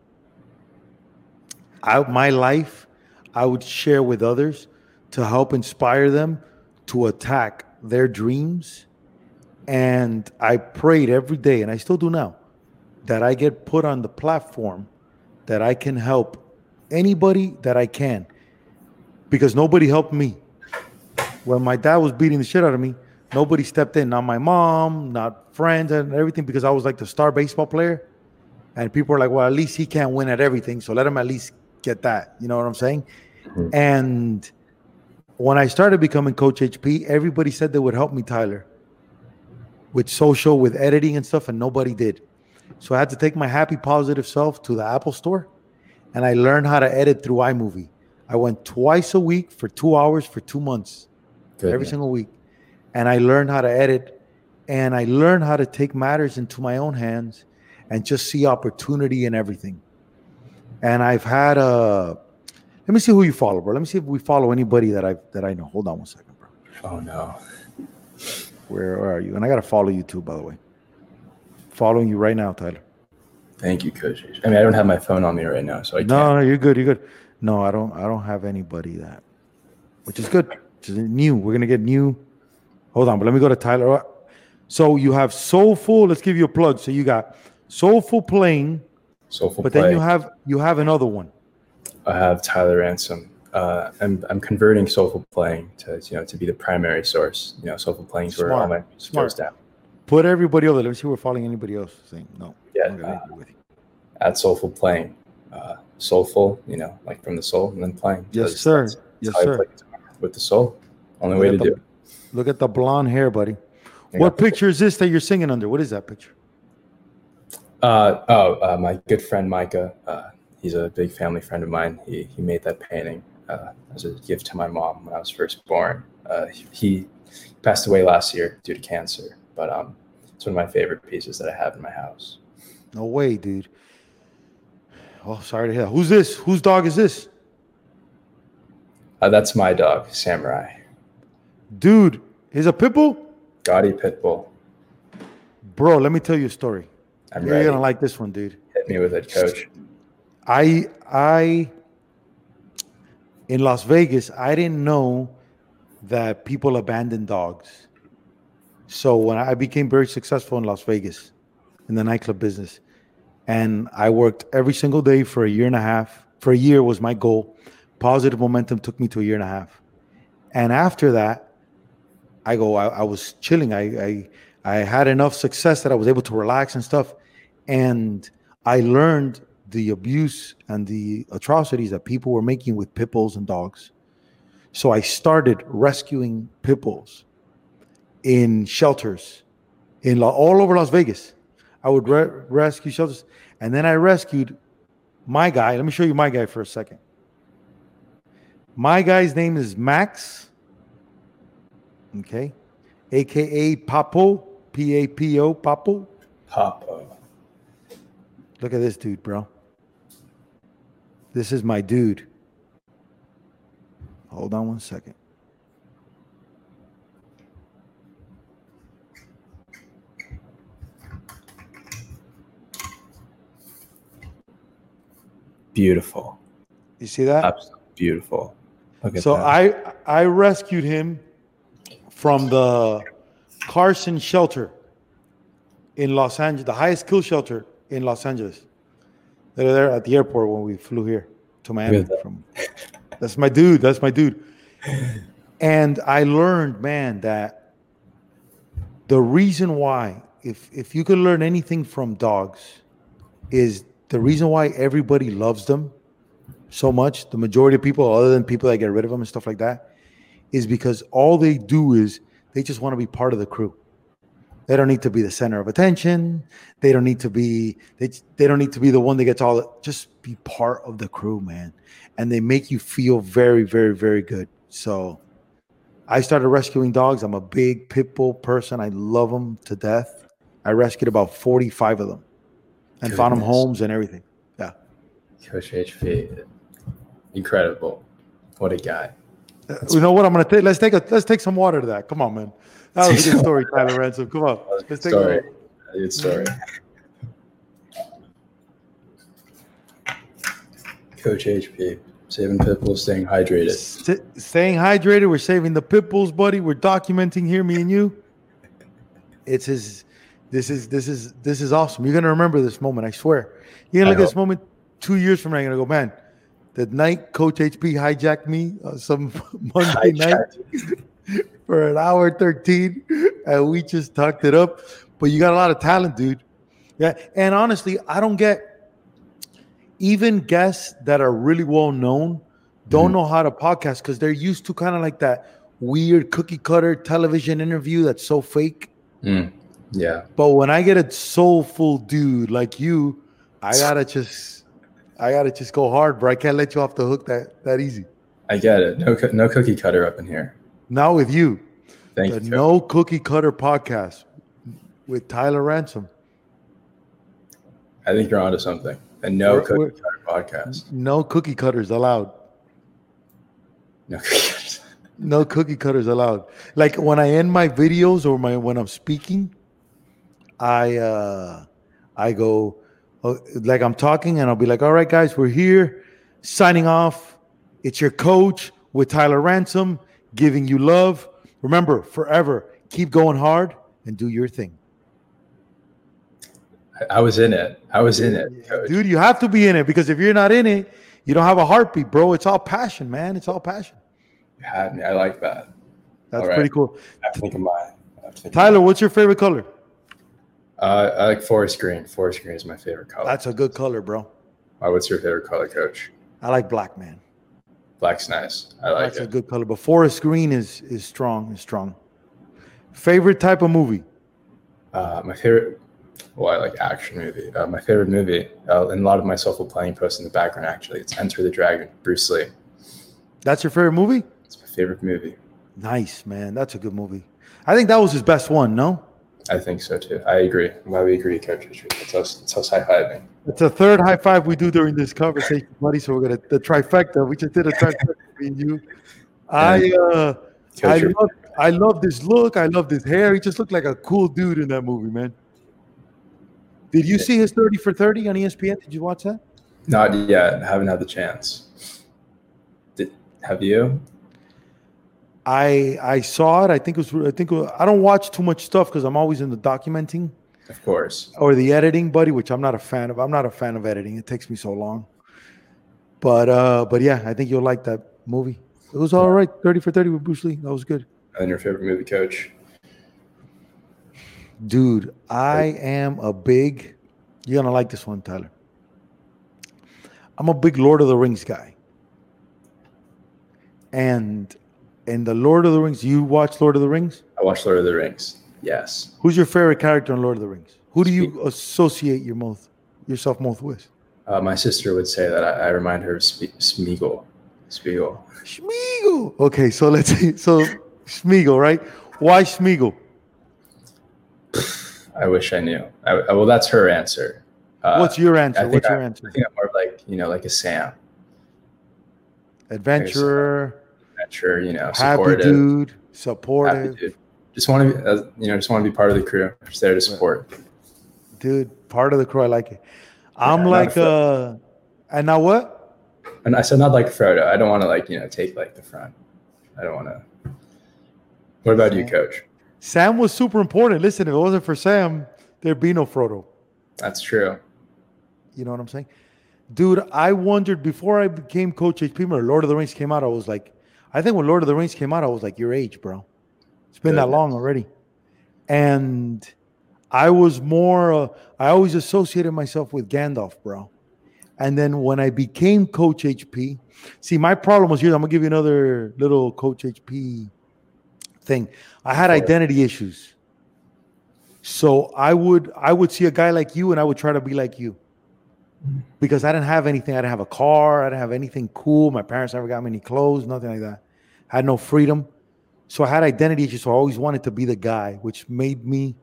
I my life I would share with others to help inspire them to attack their dreams and I prayed every day and I still do now that I get put on the platform that I can help anybody that I can because nobody helped me. When my dad was beating the shit out of me, nobody stepped in. Not my mom, not friends, and everything because I was like the star baseball player. And people were like, well, at least he can't win at everything. So let him at least get that. You know what I'm saying? Mm-hmm. And when I started becoming Coach HP, everybody said they would help me, Tyler, with social, with editing and stuff, and nobody did. So I had to take my happy, positive self to the Apple store and I learned how to edit through iMovie. I went twice a week for two hours for two months, Good, every man. single week. And I learned how to edit and I learned how to take matters into my own hands and just see opportunity in everything. And I've had a let me see who you follow, bro. Let me see if we follow anybody that I that I know. Hold on one second, bro.
Oh no.
Where, are you? And I gotta follow you too, by the way. Following you right now, Tyler.
Thank you, Coach. I mean, I don't have my phone on me right now, so I
no, can't. No, you're good. You're good. No, I don't. I don't have anybody that, which is good. Which is new. We're gonna get new. Hold on, but let me go to Tyler. So you have Soulful. Let's give you a plug. So you got Soulful playing.
Soulful.
But play. then you have you have another one.
I have Tyler Ransom. Uh, I'm I'm converting Soulful playing to you know to be the primary source. You know, Soulful playing is where all my
Smart. down. Put everybody over. Let me see if we're following anybody else. Saying no.
Yeah. Uh, at Soulful playing. Uh, soulful, you know, like from the soul, and then playing.
Yes, sir. That's, that's yes, sir.
With the soul, only look way to
the,
do it.
Look at the blonde hair, buddy. what picture is this that you're singing under? What is that picture?
Uh, oh, uh, my good friend Micah. Uh, he's a big family friend of mine. He, he made that painting uh, as a gift to my mom when I was first born. Uh, he passed away last year due to cancer, but um, it's one of my favorite pieces that I have in my house.
No way, dude. Oh, sorry to hear. Who's this? Whose dog is this?
Uh, that's my dog, Samurai.
Dude, he's a pit bull?
Gotti pit bull.
Bro, let me tell you a story.
I'm
You're
ready.
gonna like this one, dude.
Hit me with it, coach.
I I in Las Vegas, I didn't know that people abandon dogs. So when I became very successful in Las Vegas in the nightclub business, and I worked every single day for a year and a half. For a year was my goal. Positive momentum took me to a year and a half. And after that, I go, I, I was chilling. I, I I had enough success that I was able to relax and stuff. And I learned the abuse and the atrocities that people were making with pit bulls and dogs. So I started rescuing pit bulls in shelters in all over Las Vegas. I would re- rescue shelters. And then I rescued my guy. Let me show you my guy for a second. My guy's name is Max. Okay. AKA Papo. P A P O. Papo.
Papo.
Look at this dude, bro. This is my dude. Hold on one second.
Beautiful.
You see that?
Absolutely beautiful.
so that. I I rescued him from the Carson shelter in Los Angeles, the highest kill shelter in Los Angeles. They're there at the airport when we flew here to Miami. From that's my dude. That's my dude. And I learned, man, that the reason why, if if you could learn anything from dogs, is the reason why everybody loves them so much, the majority of people, other than people that get rid of them and stuff like that, is because all they do is they just want to be part of the crew. They don't need to be the center of attention. They don't need to be they they don't need to be the one that gets all the, just be part of the crew, man. And they make you feel very very very good. So I started rescuing dogs. I'm a big pit bull person. I love them to death. I rescued about 45 of them and
Goodness.
found them homes and everything. Yeah.
Coach HP, incredible. What a guy.
Uh, You know what? I'm gonna take. Let's take a. Let's take some water to that. Come on, man. That was a good story, Tyler Ransom. Come on. Let's take
Story.
a.
A good story. Coach HP, saving people, staying hydrated.
St- staying hydrated. We're saving the pit bulls, buddy. We're documenting here, me and you. It's his. This is this is this is awesome. You're gonna remember this moment. I swear. You're gonna
I
look at this moment two years from now. You're gonna go, man. The night Coach HP hijacked me uh, some Monday night for an hour 13 and we just talked it up but you got a lot of talent dude yeah and honestly i don't get even guests that are really well known don't
Mhm.
know how to podcast because they're used to kind of like that weird cookie cutter television interview that's so fake
Mm, yeah.
but when i get a soulful dude like you i gotta just i gotta just go hard bro i can't let you off the hook that that easy
I get it. No, no cookie cutter up in here.
now with you
Thank
the
you.
No Cookie Cutter podcast with Tyler Ransom.
I think you're onto something. A no
We're-
cookie
we're-
cutter podcast.
No cookie cutters allowed.
No cookie cutters.
No cookie cutters allowed. Like when I end my videos or my when I'm speaking, I uh I go like I'm talking and I'll be like, "All right, guys, we're here, signing off. It's your coach with Tyler Ransom, giving you love. Remember, forever, keep going hard and do your thing."
I- was in it. I was in it, coach.
Dude, you have to be in it because if you're not in it, you don't have a heartbeat, bro. It's all passion, man. It's all passion.
You had me. I like that.
That's
right.
pretty cool.
I think of mine. I have to think of
Tyler, what's your favorite color?
Uh, I like forest green. Forest green is my favorite color.
That's a good color, bro.
Uh, what's your favorite color, coach?
I like black, man.
Black's nice. I like it.
That's a good color. But forest green is is strong, is strong. Favorite type of movie?
Uh, my favorite, well, I like action movie. Uh, my favorite movie, uh, and a lot of myself will playing post in the background. Actually, it's Enter the Dragon. Bruce Lee.
That's your favorite movie?
It's my favorite movie.
Nice, man. That's a good movie. I think that was his best one, no?
I think so too. I agree. I'm glad we agree, Coach Richard. It's us. It's us high fiving.
It's a third high five we do during this conversation, buddy. So we're gonna the trifecta. We just did a trifecta between you. I uh I love I love this look. I love this hair. He just looked like a cool dude in that movie, man. Did you see his 30 for 30 on ESPN? Did you watch that?
not yet. Haven't had the chance. Did, have you?
I I saw it. I think it was I think was, I don't watch too much stuff because I'm always in the documenting
Of course.
or the editing, buddy, which I'm not a fan of. I'm not a fan of editing. It takes me so long. But uh but yeah, I think you'll like that movie. It was all right. 30 for 30 with Bruce Lee. That was good.
And your favorite movie, Coach?
Dude, I am a big you're gonna like this one, Tyler. I'm a big Lord of the Rings guy. And in the Lord of the Rings, you watch Lord of the Rings?
I watch Lord of the Rings. Yes.
Who's your favorite character in Lord of the Rings? Who do you associate your most yourself most with?
Uh, my sister would say that I, I remind her of Smeagol. Spiegel.
Schmiegel. Okay, so let's see. So Schmiegel, right? Why Schmiegel?
I wish I knew. I, I- well, that's her answer. Uh,
What's your answer? What's
I-
your
I
answer?
think I'm more like you know, like a Sam,
Adventurer,
adventurer. You know,
happy
supportive,
dude,
happy dude. Just want to, be, uh, you know, just want to be part of the crew. Just there to support.
dude. Part of the crew. I like it. I'm
Yeah,
like uh, and now what?
And I said not like Frodo. I don't want to like you know take like the front. I don't want to. What about you, Coach?
Sam was super important. Listen, if it wasn't for Sam, there'd be no Frodo.
That's true.
You know what I'm saying? Dude, I wondered before I became Coach HP, when Lord of the Rings came out, I was like, I think when Lord of the Rings came out, I was like, your age, bro. It's been that long already. And I was more, uh, I always associated myself with Gandalf, bro. And then when I became Coach HP, see, my problem was here. I'm gonna give you another little Coach HP thing. I had identity issues. So I would I would see a guy like you and I would try to be like you. Because I didn't have anything. I didn't have a car. I didn't have anything cool. My parents never got me any clothes, nothing like that. I had no freedom. So I had identity issues. So I always wanted to be the guy, which made me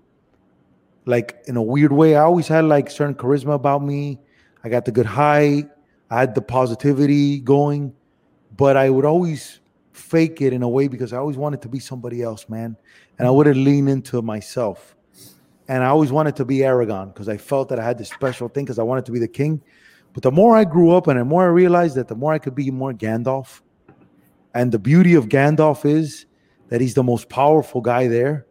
like in a weird way. I always had like certain charisma about me. I got the good height. I had the positivity going, but I would always fake it in a way because I always wanted to be somebody else, man. And I wouldn't lean into myself. And I always wanted to be arrogant because I felt that I had this special thing because I wanted to be the king. But the more I grew up and the more I realized that the more I could be more Gandalf. And the beauty of Gandalf is that he's the most powerful guy there,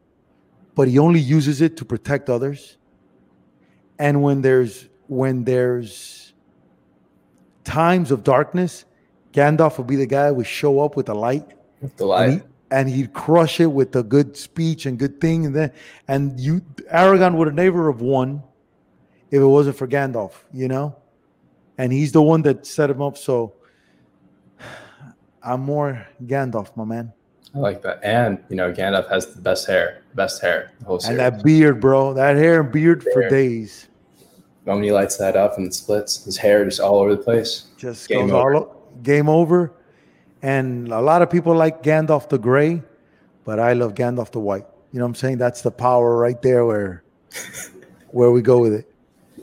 but he only uses it to protect others. And when there's when there's times of darkness, Gandalf would be the guy who would show up with the light.
The light.
And, he, he'd crush it with a good speech and good thing. And then and you Aragorn would have never have won if it wasn't for Gandalf, you know? And he's the one that set him up. So I'm more Gandalf, my man.
I like that. And you know, Gandalf has the best hair, best hair, the whole series.
And that beard, bro. That hair and beard for days.
when he lights that up and it splits, his hair just all over the place.
Just
Game over.
all game over. And a lot of people like Gandalf the gray, but I love Gandalf the white. You know what I'm saying? That's the power right there where where we go with it.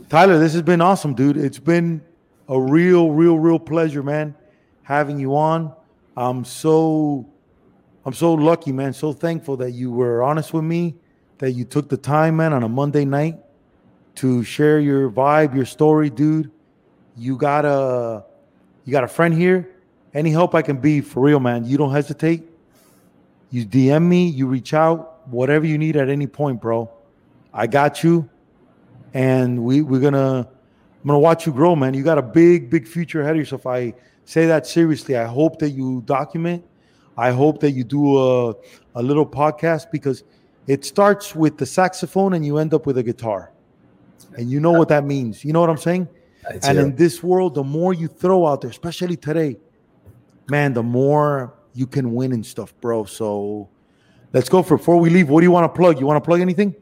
Tyler, this has been awesome, dude. It's been a real, real, real pleasure, man, having you on. I'm so I'm so lucky, man. So thankful that you were honest with me, that you took the time, man, on a Monday night to share your vibe, your story, dude. You got a you got a friend here. Any help I can be for real, man. You don't hesitate. You DM me, you reach out, whatever you need at any point, bro. I got you. And we we're gonna I'm gonna watch you grow, man. You got a big, big future ahead of yourself. I say that seriously. I hope that you document. I hope that you do a, a little podcast because it starts with the saxophone and you end up with a guitar. And you know what that means. You know what I'm saying? And in this world, the more you throw out there, especially today, man, the more you can win and stuff, bro. So let's go for before we leave. What do you want to plug? You want to plug anything?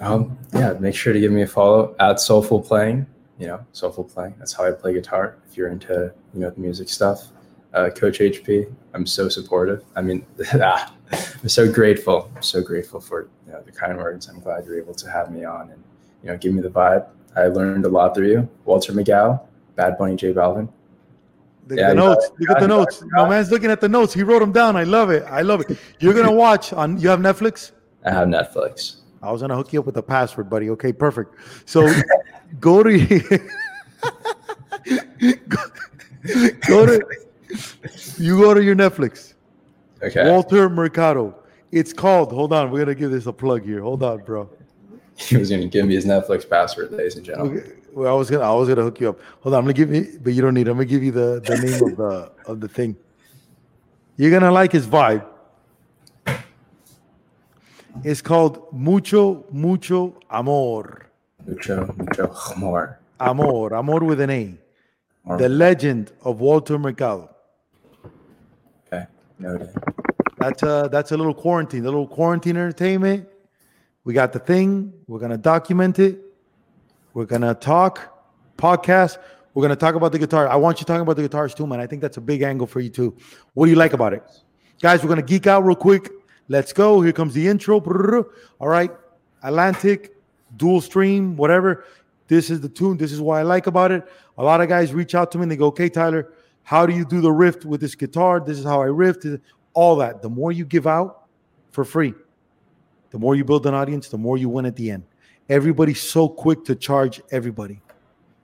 Um, yeah, make sure to give me a follow at Soulful Playing. You know, Soulful Playing. That's how I play guitar. If you're into you know the music stuff, uh, Coach HP. I'm so supportive. I mean, ah, I'm so grateful. I'm so grateful for you know, the kind words. I'm glad you're able to have me on and you know give me the vibe. I learned a lot through you, Walter McGow, Bad Bunny, J Balvin.
Look
Yeah,
at the notes. Look at the
You got it.
notes. My man's looking at the notes. He wrote them down. I love it. I love it. You're gonna watch on. You have Netflix.
I have Netflix.
I was gonna hook you up with a password, buddy. Okay, perfect. So go to go, go to you go to your Netflix.
Okay.
Walter Mercado. It's called. Hold on, we're gonna give this a plug here. Hold on, bro.
he was going to give me his Netflix password, ladies and gentlemen.
Okay, Well, I was gonna I was gonna hook you up. Hold on, I'm gonna give you, but you don't need. it. I'm gonna give you the the name of the of the thing. You're gonna like his vibe. It's called Mucho Mucho Amor.
Mucho, mucho more.
Amor, Amor with an A.
More.
The legend of Walter Mercado.
Okay, noted.
That's a that's a little quarantine, a little quarantine entertainment. We got the thing. We're gonna document it. We're gonna talk podcast. We're gonna talk about the guitar. I want you talking about the guitars too, man. I think that's a big angle for you too. What do you like about it, guys? We're gonna geek out real quick. Let's go. Here comes the intro. All right, Atlantic, dual stream, whatever. This is the tune. This is what I like about it. A lot of guys reach out to me and they go, "Okay, Tyler, how do you do the riff with this guitar? This is how I riff." All that. The more you give out for free, the more you build an audience, the more you win at the end. Everybody's so quick to charge everybody.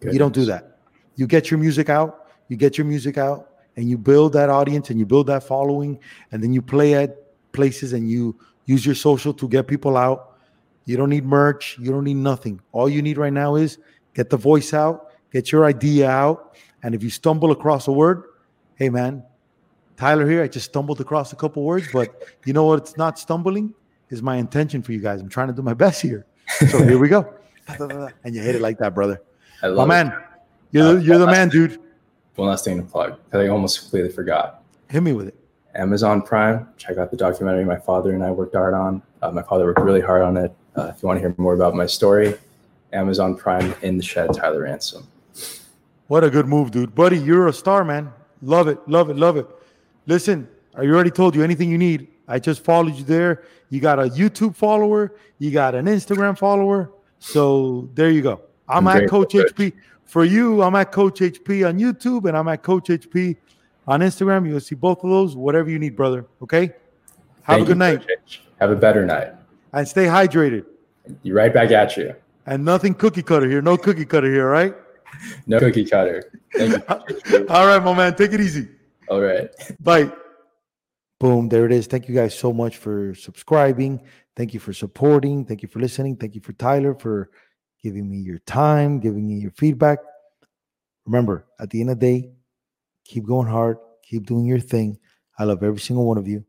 You don't do that. You get your music out, you get your music out, and you build that audience and you build that following, and then you play at places and you use your social to get people out. You don't need merch, you don't need nothing. All you need right now is get the voice out, get your idea out, and if you stumble across a word, hey man, Tyler here, I just stumbled across a couple words, but you know what? It's not stumbling is my intention for you guys. I'm trying to do my best here. So here we go. And you hit it like that, brother.
I
My
love
man, You're the, you're the man, dude.
One last thing to plug because I almost completely forgot.
Hit me with it.
Amazon Prime. Check out the documentary my father and I worked hard on. Uh, my father worked really hard on it. Uh, if you want to hear more about my story, Amazon Prime in the shed, Tyler Ransom.
What a good move, dude. Buddy, you're a star, man. Love it, love it, love it. Listen, I already told you anything you need. I just followed you there. You got a YouTube follower, you got an Instagram follower. So there you go. I'm, I'm at Coach HP. For you, I'm at Coach HP on YouTube and I'm at Coach HP on Instagram. You'll see both of those, whatever you need, brother. Okay. Have Thank a good you, night.
Have a better night.
And stay hydrated.
You right back at you.
And nothing cookie cutter here. No cookie cutter here, right?
No cookie cutter.
All right, my man. Take it easy.
All right.
Bye. Boom. There it is. Thank you guys so much for subscribing. Thank you for supporting. Thank you for listening. Thank you for Tyler for giving me your time, giving me your feedback. Remember, at the end of the day, keep going hard, keep doing your thing. I love every single one of you.